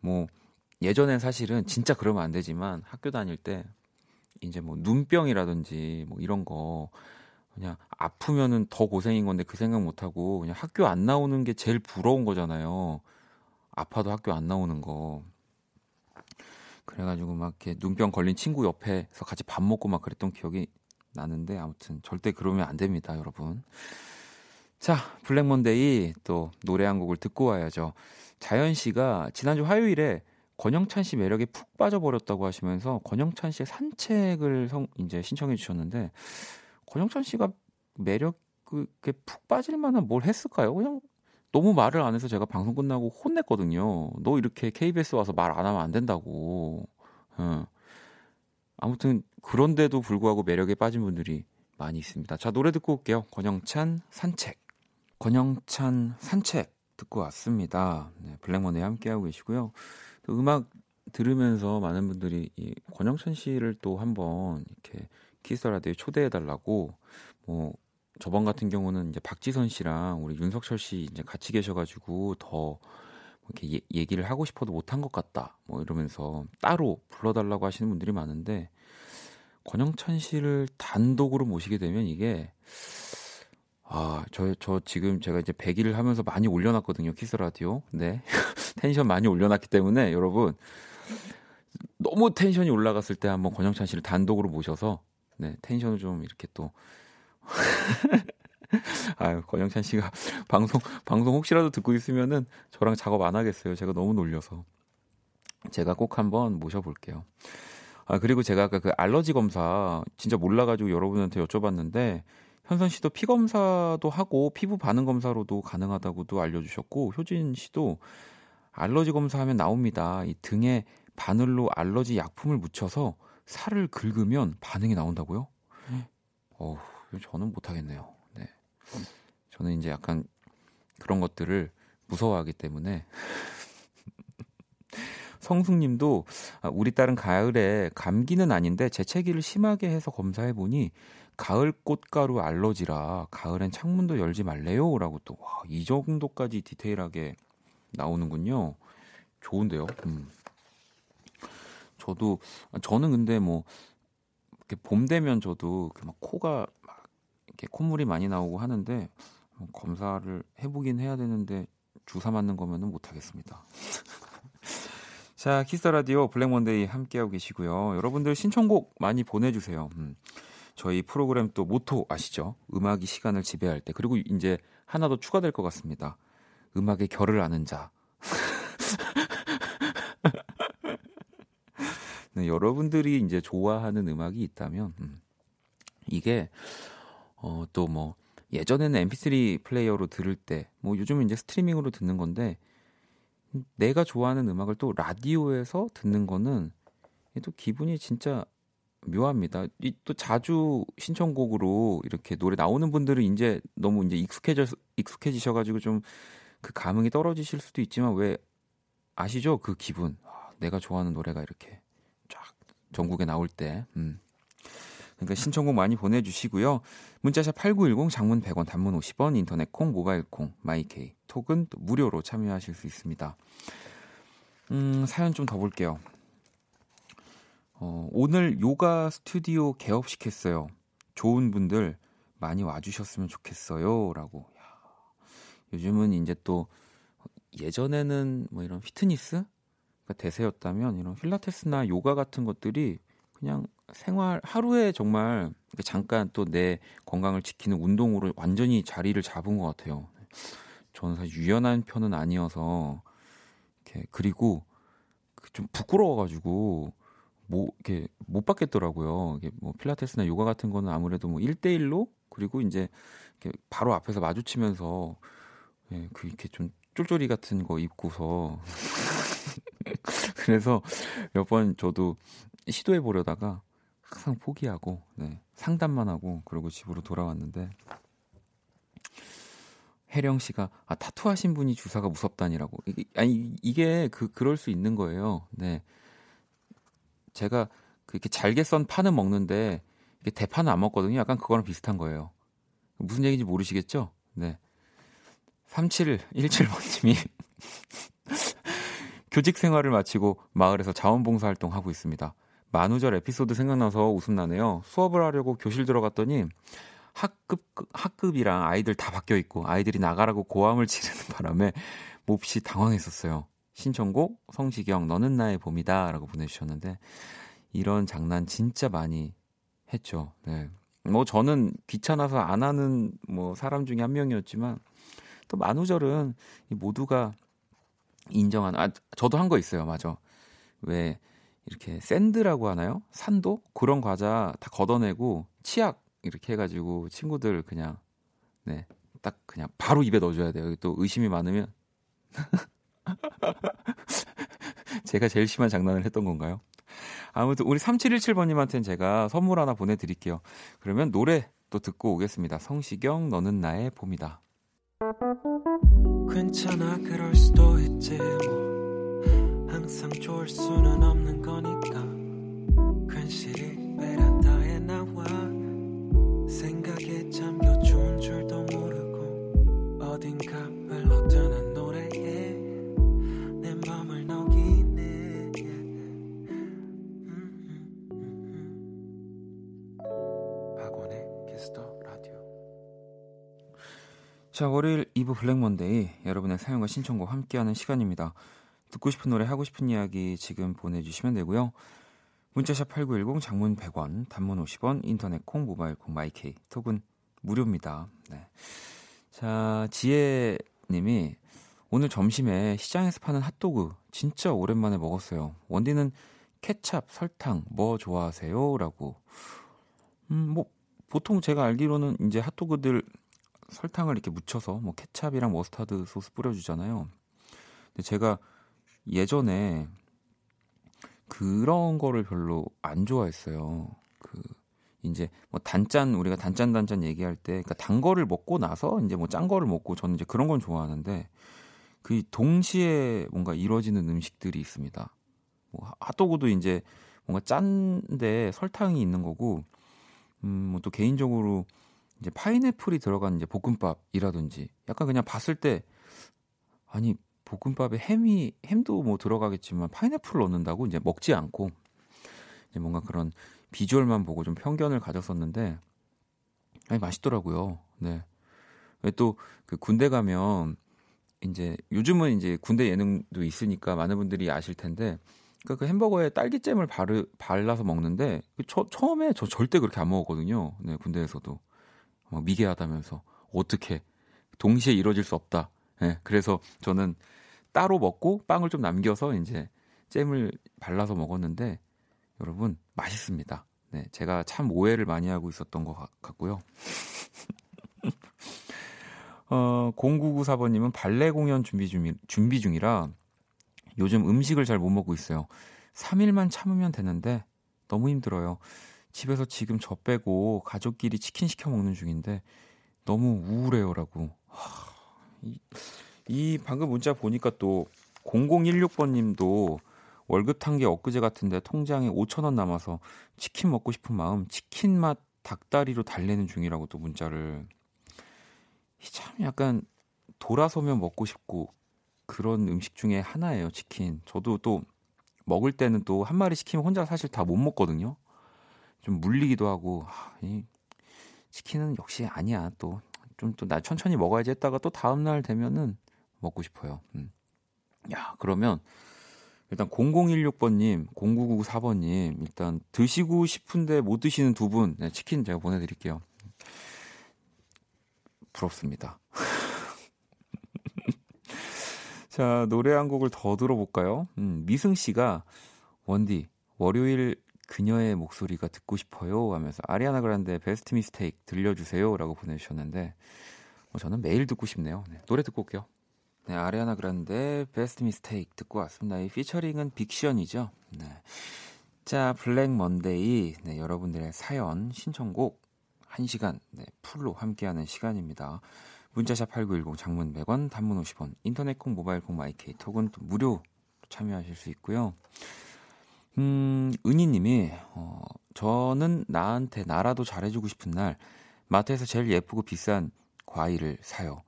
[SPEAKER 1] 뭐 예전엔 사실은 진짜 그러면 안 되지만 학교 다닐 때 이제 뭐 눈병이라든지 뭐 이런 거 그냥 아프면은 더 고생인 건데 그 생각 못 하고 그냥 학교 안 나오는 게 제일 부러운 거잖아요. 아파도 학교 안 나오는 거. 그래가지고 막 이렇게 눈병 걸린 친구 옆에서 같이 밥 먹고 막 그랬던 기억이 나는데 아무튼 절대 그러면 안 됩니다, 여러분. 자, 블랙몬데이 또 노래 한 곡을 듣고 와야죠. 자연 씨가 지난주 화요일에 권영찬 씨 매력에 푹 빠져버렸다고 하시면서 권영찬 씨의 산책을 성, 이제 신청해 주셨는데 권영찬 씨가 매력에 푹 빠질 만한 뭘 했을까요? 그냥 너무 말을 안 해서 제가 방송 끝나고 혼냈거든요. 너 이렇게 KBS 와서 말 안 하면 안 된다고. 어. 아무튼 그런데도 불구하고 매력에 빠진 분들이 많이 있습니다. 자, 노래 듣고 올게요. 권영찬 산책. 권영찬 산책 듣고 왔습니다. 네, 블랙머니 함께하고 계시고요. 또 음악 들으면서 많은 분들이 이 권영찬 씨를 또 한번 이렇게 키스 라디오에 초대해 달라고 뭐 저번 같은 경우는 이제 박지선 씨랑 우리 윤석철 씨 이제 같이 계셔가지고 더 이렇게 예, 얘기를 하고 싶어도 못한 것 같다. 뭐 이러면서 따로 불러달라고 하시는 분들이 많은데 권영찬 씨를 단독으로 모시게 되면 이게 아, 저, 저 지금 제가 이제 100일을 하면서 많이 올려놨거든요. 키스 라디오. 네. 텐션 많이 올려놨기 때문에 여러분 너무 텐션이 올라갔을 때 한번 권영찬 씨를 단독으로 모셔서 네, 텐션을 좀 이렇게 또 아유, 권영찬 씨가 방송 방송 혹시라도 듣고 있으면은 저랑 작업 안 하겠어요. 제가 너무 놀려서. 제가 꼭 한번 모셔 볼게요. 아, 그리고 제가 아까 그 알러지 검사 진짜 몰라 가지고 여러분한테 여쭤봤는데 현선 씨도 피 검사도 하고 피부 반응 검사로도 가능하다고도 알려 주셨고 효진 씨도 알러지 검사하면 나옵니다. 이 등에 바늘로 알러지 약품을 묻혀서 살을 긁으면 반응이 나온다고요? 어, 저는 못 하겠네요. 네. 저는 이제 약간 그런 것들을 무서워하기 때문에 성숙님도 아, 우리 딸은 가을에 감기는 아닌데 재채기를 심하게 해서 검사해 보니 가을 꽃가루 알러지라 가을엔 창문도 열지 말래요라고 또이 정도까지 디테일하게 나오는군요. 좋은데요. 음. 저도 저는 근데 뭐 이렇게 봄 되면 저도 막 코가 막 이렇게 콧물이 많이 나오고 하는데 뭐 검사를 해보긴 해야 되는데 주사 맞는 거면은 못 하겠습니다. 자, 키스 라디오 블랙 먼데이 함께하고 계시고요. 여러분들 신청곡 많이 보내주세요. 음. 저희 프로그램 또 모토 아시죠? 음악이 시간을 지배할 때. 그리고 이제 하나 더 추가될 것 같습니다. 음악의 결을 아는 자. 네, 여러분들이 이제 좋아하는 음악이 있다면 음, 이게 어, 또 뭐 예전에는 MP3 플레이어로 들을 때 뭐 요즘은 이제 스트리밍으로 듣는 건데 내가 좋아하는 음악을 또 라디오에서 듣는 거는 또 기분이 진짜 묘합니다. 이 또 자주 신청곡으로 이렇게 노래 나오는 분들은 이제 너무 이제 익숙해져 익숙해지셔 가지고 좀 그 감흥이 떨어지실 수도 있지만 왜 아시죠? 그 기분. 아, 내가 좋아하는 노래가 이렇게 전국에 나올 때. 음. 그러니까 신청곡 많이 보내주시고요. 문자샵 8910 장문 100원 단문 50원 인터넷 콩 모바일 콩 마이케이 톡은 무료로 참여하실 수 있습니다. 음, 사연 좀 더 볼게요. 어, 오늘 요가 스튜디오 개업시켰어요. 좋은 분들 많이 와주셨으면 좋겠어요. 라고. 야, 요즘은 이제 또 예전에는 뭐 이런 피트니스 대세였다면 이런 필라테스나 요가 같은 것들이 그냥 생활 하루에 정말 잠깐 또 내 건강을 지키는 운동으로 완전히 자리를 잡은 것 같아요. 저는 사실 유연한 편은 아니어서 이렇게 그리고 그좀 부끄러워가지고 뭐 이렇게 못 받겠더라고요. 뭐 필라테스나 요가 같은 거는 아무래도 뭐 1대1로 그리고 이제 이렇게 바로 앞에서 마주치면서 예, 그 이렇게 좀 쫄쫄이 같은 거 입고서 그래서 몇 번 저도 시도해 보려다가 항상 포기하고 네, 상담만 하고 그러고 집으로 돌아왔는데 혜령 씨가 아 타투 하신 분이 주사가 무섭다니라고 이게, 아니 이게 그 그럴 수 있는 거예요. 네. 제가 그렇게 잘게 썬 파는 먹는데 이게 대파는 안 먹거든요. 약간 그거랑 비슷한 거예요. 무슨 얘기인지 모르시겠죠? 네. 3717번님이 교직 생활을 마치고 마을에서 자원봉사 활동 하고 있습니다. 만우절 에피소드 생각나서 웃음 나네요. 수업을 하려고 교실 들어갔더니 학급 학급이랑 아이들 다 바뀌어 있고 아이들이 나가라고 고함을 지르는 바람에 몹시 당황했었어요. 신청곡 성시경 너는 나의 봄이다라고 보내주셨는데 이런 장난 진짜 많이 했죠. 네. 뭐 저는 귀찮아서 안 하는 뭐 사람 중에 한 명이었지만 또 만우절은 모두가 인정한 아 저도 한 거 있어요. 맞아. 왜 이렇게 샌드라고 하나요? 산도 그런 과자 다 걷어내고 치약 이렇게 해가지고 친구들 그냥 네 딱 그냥 바로 입에 넣어줘야 돼요. 또 의심이 많으면 제가 제일 심한 장난을 했던 건가요? 아무튼 우리 3717번님한테는 제가 선물 하나 보내드릴게요. 그러면 노래 또 듣고 오겠습니다. 성시경 너는 나의 봄이다.
[SPEAKER 5] 괜찮아 그럴 수도 있지 뭐 항상 좋을 수는 없는 거니까 괜시리 베란다에 나와 생각에 잠겨 좋은 줄도 모르고 어딘가 흘러드는 노래에 내 맘을 녹이네 음, 음, 음. 박원의 키스 더 라디오
[SPEAKER 1] 자, 월요일 2부 블랙 먼데이 여러분의 사연과 신청곡 함께하는 시간입니다. 듣고 싶은 노래 하고 싶은 이야기 지금 보내주시면 되고요. 문자 샵 8910 장문 100원, 단문 50원, 인터넷 콩, 모바일 콩, 마이케이, 톡은 무료입니다. 네. 자, 지혜 님이 오늘 점심에 시장에서 파는 핫도그 진짜 오랜만에 먹었어요. 원디는 케찹, 설탕 뭐 좋아하세요? 라고. 음, 뭐 보통 제가 알기로는 이제 핫도그들 설탕을 이렇게 묻혀서 뭐 케찹이랑 머스타드 소스 뿌려 주잖아요. 근데 제가 예전에 그런 거를 별로 안 좋아했어요. 그 이제 뭐 단짠 우리가 단짠 단짠 얘기할 때 그러니까 단 거를 먹고 나서 이제 뭐 짠 거를 먹고 저는 이제 그런 건 좋아하는데 그 동시에 뭔가 이루어지는 음식들이 있습니다. 뭐 핫도그도 이제 뭔가 짠데 설탕이 있는 거고 음뭐 또 개인적으로 이제 파인애플이 들어간 이제 볶음밥이라든지 약간 그냥 봤을 때 아니 볶음밥에 햄이 햄도 뭐 들어가겠지만 파인애플을 넣는다고 이제 먹지 않고 이제 뭔가 그런 비주얼만 보고 좀 편견을 가졌었는데 아니 맛있더라고요. 네. 왜또그 군대 가면 이제 요즘은 이제 군대 예능도 있으니까 많은 분들이 아실 텐데 그러니까 그 햄버거에 딸기잼을 바르, 발라서 먹는데 그 처, 처음에 저 절대 그렇게 안 먹었거든요. 네, 군대에서도 막 미개하다면서 어떻게 동시에 이루어질 수 없다. 네, 그래서 저는 따로 먹고 빵을 좀 남겨서 이제 잼을 발라서 먹었는데 여러분 맛있습니다. 네, 제가 참 오해를 많이 하고 있었던 것 같고요. 어, 0994번님은 발레 공연 준비 중, 준비 중이라 요즘 음식을 잘 못 먹고 있어요. 3일만 참으면 되는데 너무 힘들어요. 집에서 지금 저 빼고 가족끼리 치킨 시켜 먹는 중인데 너무 우울해요라고. 하, 이, 이 방금 문자 보니까 또 0016번 님도 월급 탄 게 엊그제 같은데 통장에 5천 원 남아서 치킨 먹고 싶은 마음 치킨 맛 닭다리로 달래는 중이라고 또 문자를 참 약간 돌아서면 먹고 싶고 그런 음식 중에 하나예요 치킨. 저도 또 먹을 때는 또 한 마리 시키면 혼자 사실 다 못 먹거든요. 좀 물리기도 하고 하, 이 치킨은 역시 아니야 또 좀 또 나 천천히 먹어야지 했다가 또 다음 날 되면은 먹고 싶어요. 음. 야 그러면 일단 0016번님, 0994번님 일단 드시고 싶은데 못 드시는 두분 네, 치킨 제가 보내드릴게요. 부럽습니다. 자 노래 한 곡을 더 들어볼까요? 음, 미승 씨가 원디 월요일 그녀의 목소리가 듣고 싶어요 하면서 아리아나 그란데 Best Mistake 들려주세요라고 보내주셨는데 뭐 저는 매일 듣고 싶네요. 네, 노래 듣고 올게요. 네, 아리아나 그란데 Best Mistake 듣고 왔습니다. 이 피처링은 빅션이죠. 네. 자, 블랙 먼데이 네, 여러분들의 사연 신청곡 1시간 네, 풀로 함께하는 시간입니다. 문자샵 8910 장문 100원, 단문 50원, 인터넷 콩, 모바일 콩, 마이케이 톡은 또 무료 참여하실 수 있고요. 음, 은희 님이 어, 저는 나한테 나라도 잘해 주고 싶은 날 마트에서 제일 예쁘고 비싼 과일을 사요.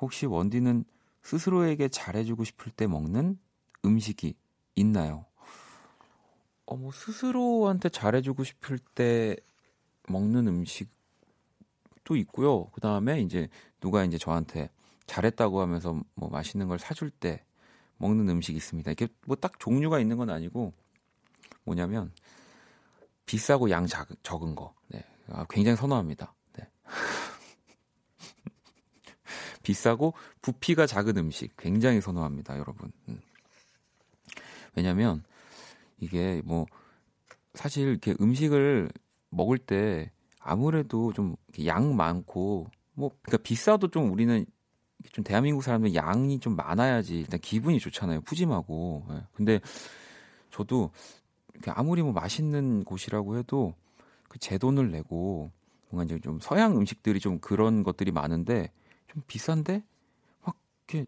[SPEAKER 1] 혹시 원디는 스스로에게 잘해주고 싶을 때 먹는 음식이 있나요? 어, 뭐 스스로한테 잘해주고 싶을 때 먹는 음식도 있고요. 그 다음에 이제 누가 이제 저한테 잘했다고 하면서 뭐 맛있는 걸 사줄 때 먹는 음식이 있습니다. 이게 뭐 딱 종류가 있는 건 아니고 뭐냐면 비싸고 양 작, 적은 거. 네. 아, 굉장히 선호합니다. 네. 비싸고 부피가 작은 음식 굉장히 선호합니다, 여러분. 음. 왜냐면 이게 뭐 사실 이렇게 음식을 먹을 때 아무래도 좀 양 많고 뭐 그러니까 비싸도 좀 우리는 좀 대한민국 사람들 양이 좀 많아야지 일단 기분이 좋잖아요. 푸짐하고. 예. 근데 저도 아무리 뭐 맛있는 곳이라고 해도 그 제 돈을 내고 뭔가 이제 좀 서양 음식들이 좀 그런 것들이 많은데 좀 비싼데 막 이렇게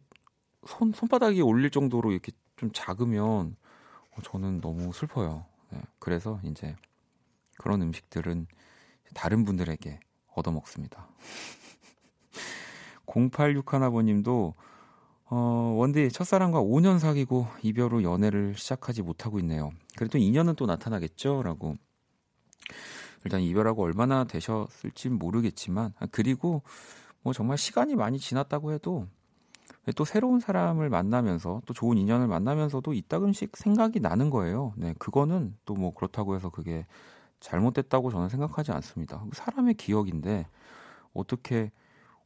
[SPEAKER 1] 손 손바닥이 올릴 정도로 이렇게 좀 작으면 어, 저는 너무 슬퍼요. 네, 그래서 이제 그런 음식들은 다른 분들에게 얻어 먹습니다. 0861아버님도 어, 원디 첫사랑과 5년 사귀고 이별 후 연애를 시작하지 못하고 있네요. 그래도 2년은 또 나타나겠죠? 라고. 일단 이별하고 얼마나 되셨을지 모르겠지만, 아, 그리고 뭐 정말 시간이 많이 지났다고 해도 또 새로운 사람을 만나면서 또 좋은 인연을 만나면서도 이따금씩 생각이 나는 거예요. 네, 그거는 또 뭐 그렇다고 해서 그게 잘못됐다고 저는 생각하지 않습니다. 사람의 기억인데 어떻게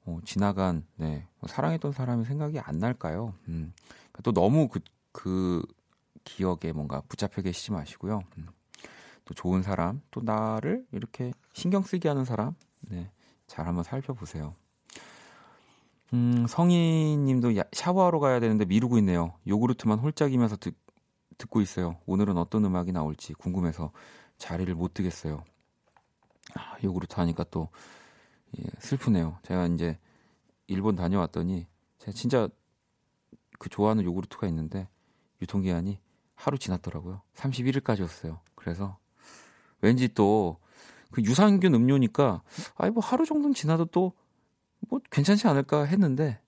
[SPEAKER 1] 어, 지나간 네, 뭐 사랑했던 사람이 생각이 안 날까요? 음, 또 너무 그, 그 기억에 뭔가 붙잡혀 계시지 마시고요. 음, 또 좋은 사람, 또 나를 이렇게 신경 쓰게 하는 사람, 네, 잘 한번 살펴보세요. 음, 성희님도 샤워하러 가야 되는데 미루고 있네요. 요구르트만 홀짝이면서 듣, 듣고 있어요. 오늘은 어떤 음악이 나올지 궁금해서 자리를 못 뜨겠어요. 아, 요구르트 하니까 또 예, 슬프네요. 제가 이제 일본 다녀왔더니 제가 진짜 그 좋아하는 요구르트가 있는데 유통기한이 하루 지났더라고요. 31일까지였어요. 그래서 왠지 또 그 유산균 음료니까 아이 뭐 하루 정도는 지나도 또 뭐 괜찮지 않을까 했는데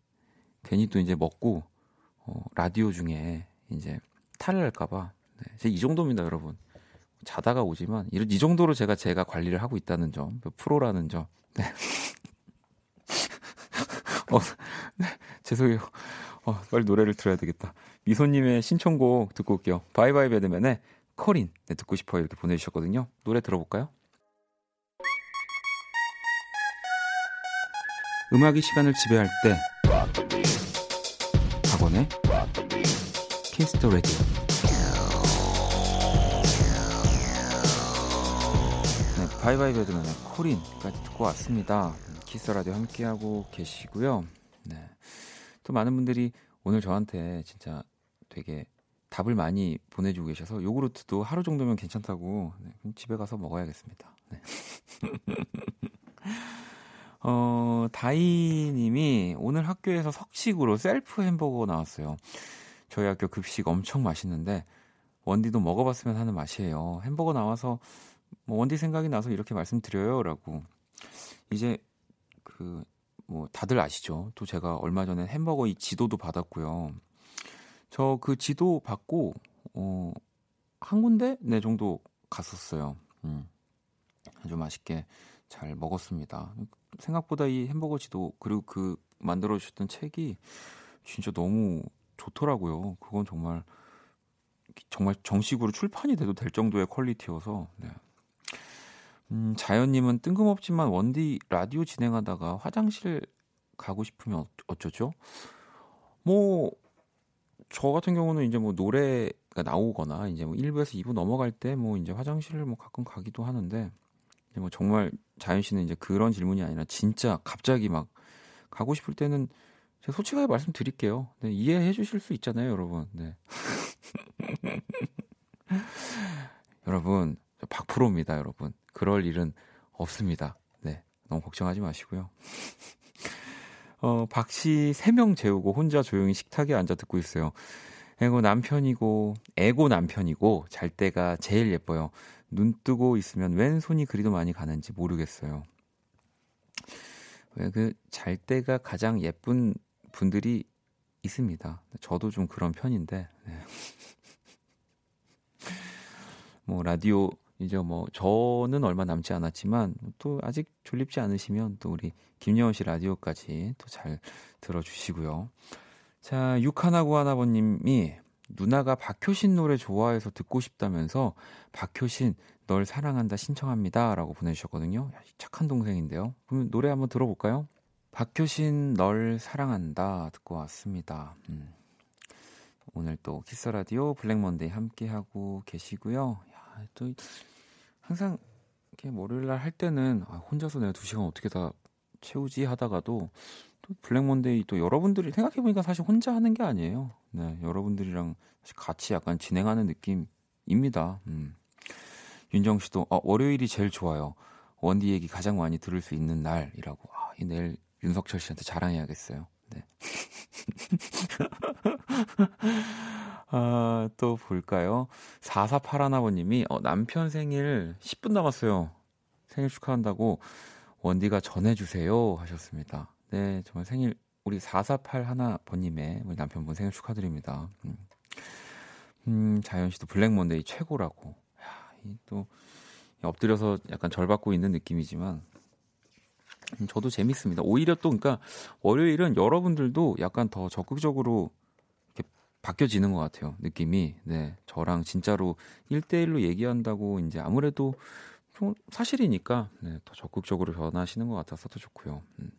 [SPEAKER 1] 괜히 또 이제 먹고 어, 라디오 중에 이제 탈을 할까봐 네, 이 정도입니다, 여러분. 자다가 오지만 이, 이 정도로 제가 제가 관리를 하고 있다는 점, 프로라는 점. 네. 어, 네, 죄송해요. 어, 빨리 노래를 들어야 되겠다. 미소님의 신청곡 듣고 올게요. 바이바이 배드맨의 코린 네, 듣고 싶어요 이렇게 보내주셨거든요. 노래 들어볼까요? 음악이 시간을 지배할 때 박원의 Kiss the Radio 네, 바이바이 배드맨의 코린까지 듣고 왔습니다. 키스 라디오 함께하고 계시고요. 네. 또 많은 분들이 오늘 저한테 진짜 되게 답을 많이 보내주고 계셔서 요구르트도 하루 정도면 괜찮다고 네, 집에 가서 먹어야겠습니다. 네. 어, 다이님이 오늘 학교에서 석식으로 셀프 햄버거 나왔어요. 저희 학교 급식 엄청 맛있는데 원디도 먹어봤으면 하는 맛이에요. 햄버거 나와서 뭐 원디 생각이 나서 이렇게 말씀드려요라고 이제 그 뭐 다들 아시죠? 또 제가 얼마 전에 햄버거 이 지도도 받았고요. 저 그 지도 받고 어, 한 군데 네 정도 갔었어요. 음. 아주 맛있게 잘 먹었습니다. 생각보다 이 햄버거 지도 그리고 그 만들어 주셨던 책이 진짜 너무 좋더라고요. 그건 정말 정말 정식으로 출판이 돼도 될 정도의 퀄리티여서 네. 음, 자연님은 뜬금없지만 원디 라디오 진행하다가 화장실 가고 싶으면 어쩌죠? 뭐, 저 같은 경우는 이제 뭐 노래가 나오거나 이제 뭐 1부에서 2부 넘어갈 때 뭐 이제 화장실을 뭐 가끔 가기도 하는데 뭐 정말 자연 씨는 이제 그런 질문이 아니라 진짜 갑자기 막 가고 싶을 때는 제가 솔직하게 말씀드릴게요. 네, 이해해 주실 수 있잖아요, 여러분. 네. 여러분, 박프로입니다, 여러분. 그럴 일은 없습니다. 네. 너무 걱정하지 마시고요. 어, 박씨 3명 재우고 혼자 조용히 식탁에 앉아 듣고 있어요. 애고 남편이고, 애고 남편이고, 잘 때가 제일 예뻐요. 눈 뜨고 있으면 웬 손이 그리도 많이 가는지 모르겠어요. 왜 그 잘 때가 가장 예쁜 분들이 있습니다. 저도 좀 그런 편인데. 네. 뭐 라디오 이제 뭐 저는 얼마 남지 않았지만 또 아직 졸립지 않으시면 또 우리 김여원 씨 라디오까지 또 잘 들어주시고요. 자, 육하나구하나버님이 누나가 박효신 노래 좋아해서 듣고 싶다면서 박효신 널 사랑한다 신청합니다라고 보내주셨거든요. 착한 동생인데요. 그럼 노래 한번 들어볼까요? 박효신 널 사랑한다 듣고 왔습니다. 음. 오늘 또 키스 라디오 블랙 먼데이 함께 하고 계시고요. 야, 또 항상 이렇게 월요일 날 할 때는 아, 혼자서 내가 두 시간 어떻게 다 채우지 하다가도 또 블랙 먼데이 또 여러분들이 생각해 보니까 사실 혼자 하는 게 아니에요. 네, 여러분들이랑 같이 약간 진행하는 느낌입니다. 음. 윤정 씨도 어, 월요일이 제일 좋아요. 원디 얘기 가장 많이 들을 수 있는 날이라고. 아, 이 내일 윤석철 씨한테 자랑해야겠어요. 네. 아, 또 볼까요? 4481아버님이 어, 남편 생일 10분 남았어요. 생일 축하한다고 원디가 전해주세요 하셨습니다. 네, 정말 생일 우리 4481번님의 우리 남편분 생일 축하드립니다. 음, 음 자연 씨도 블랙 먼데이 최고라고. 야, 또 엎드려서 약간 절 받고 있는 느낌이지만 음, 저도 재밌습니다. 오히려 또 그러니까 월요일은 여러분들도 약간 더 적극적으로 이렇게 바뀌어지는 것 같아요. 느낌이. 네. 저랑 진짜로 1대1로 얘기한다고 이제 아무래도 좀 사실이니까 네, 더 적극적으로 변하시는 것 같아서 더 좋고요. 음.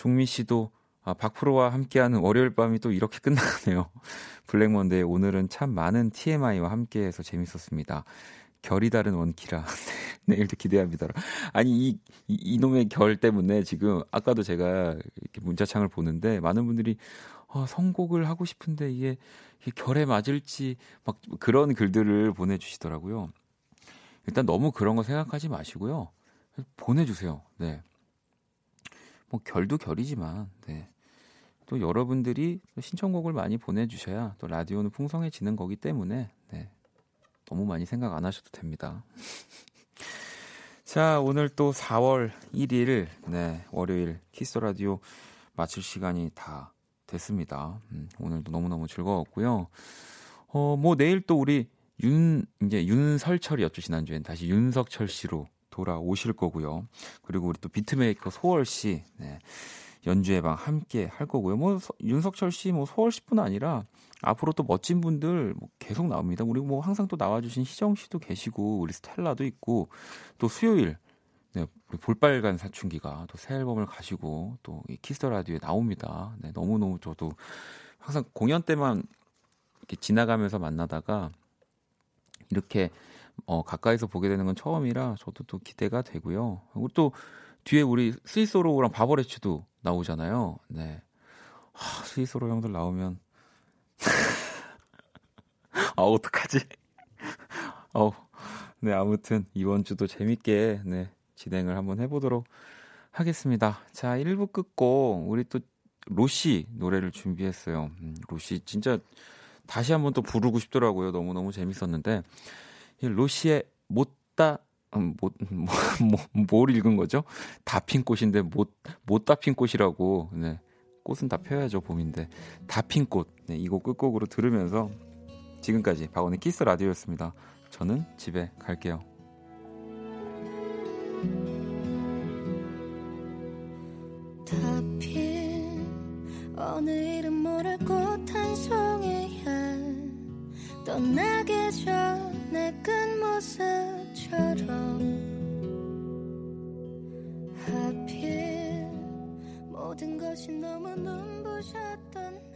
[SPEAKER 1] 종미 씨도 아, 박프로와 함께하는 월요일 밤이 또 이렇게 끝나네요. 블랙먼데이 오늘은 참 많은 TMI와 함께해서 재밌었습니다. 결이 다른 원키라. 내일도 기대합니다. 아니, 이, 이, 이놈의 결 때문에 지금, 아까도 제가 이렇게 문자창을 보는데, 많은 분들이, 어, 선곡을 하고 싶은데 이게, 이게 결에 맞을지, 막 그런 글들을 보내주시더라고요. 일단 너무 그런 거 생각하지 마시고요. 보내주세요. 네. 뭐, 결도 결이지만, 네. 또 여러분들이 신청곡을 많이 보내주셔야 또 라디오는 풍성해지는 거기 때문에, 네. 너무 많이 생각 안 하셔도 됩니다. 자, 오늘 또 4월 1일, 네, 월요일 키스 라디오 마칠 시간이 다 됐습니다. 음, 오늘도 너무너무 즐거웠고요. 어, 뭐 내일 또 우리 윤, 이제 윤설철이었죠, 지난주엔. 다시 윤석철 씨로 돌아오실 거고요. 그리고 우리 또 비트메이커 소월 씨, 네, 연주회 방 함께 할 거고요. 뭐, 서, 윤석철 씨, 뭐, 소월 씨뿐 아니라 앞으로 또 멋진 분들 뭐 계속 나옵니다. 우리 뭐 항상 또 나와주신 희정 씨도 계시고 우리 스텔라도 있고 또 수요일 네, 우리 볼빨간 사춘기가 또 새 앨범을 가지고 또 이 Kiss the Radio에 나옵니다. 네, 너무 너무 저도 항상 공연 때만 이렇게 지나가면서 만나다가 이렇게 어, 가까이서 보게 되는 건 처음이라 저도 또 기대가 되고요. 그리고 또 뒤에 우리 스윗소로우랑 바버레츠도 나오잖아요. 네. 하, 스위스로 형들 나오면 아, 어떡하지? 어, 네, 아무튼 이번 주도 재밌게 네, 진행을 한번 해보도록 하겠습니다. 자, 1부 끝고 우리 또 로시 노래를 준비했어요. 음, 로시 진짜 다시 한번 또 부르고 싶더라고요. 너무 너무 재밌었는데 이 로시의 못다 음, 못, 뭐, 뭐, 뭘 읽은 거죠? 다 핀 꽃인데 못, 못다 핀 꽃이라고. 네. 꽃은 다 펴야죠 봄인데 다 핀 꽃. 네, 이곡 끝곡으로 들으면서 지금까지 박원의 키스 라디오였습니다. 저는 집에 갈게요.
[SPEAKER 6] 다핀 어느 이름 모를 꽃 한 송이에 떠나기 전 에 끝모습처럼 하필 모든 것이 너무 눈부셨던 날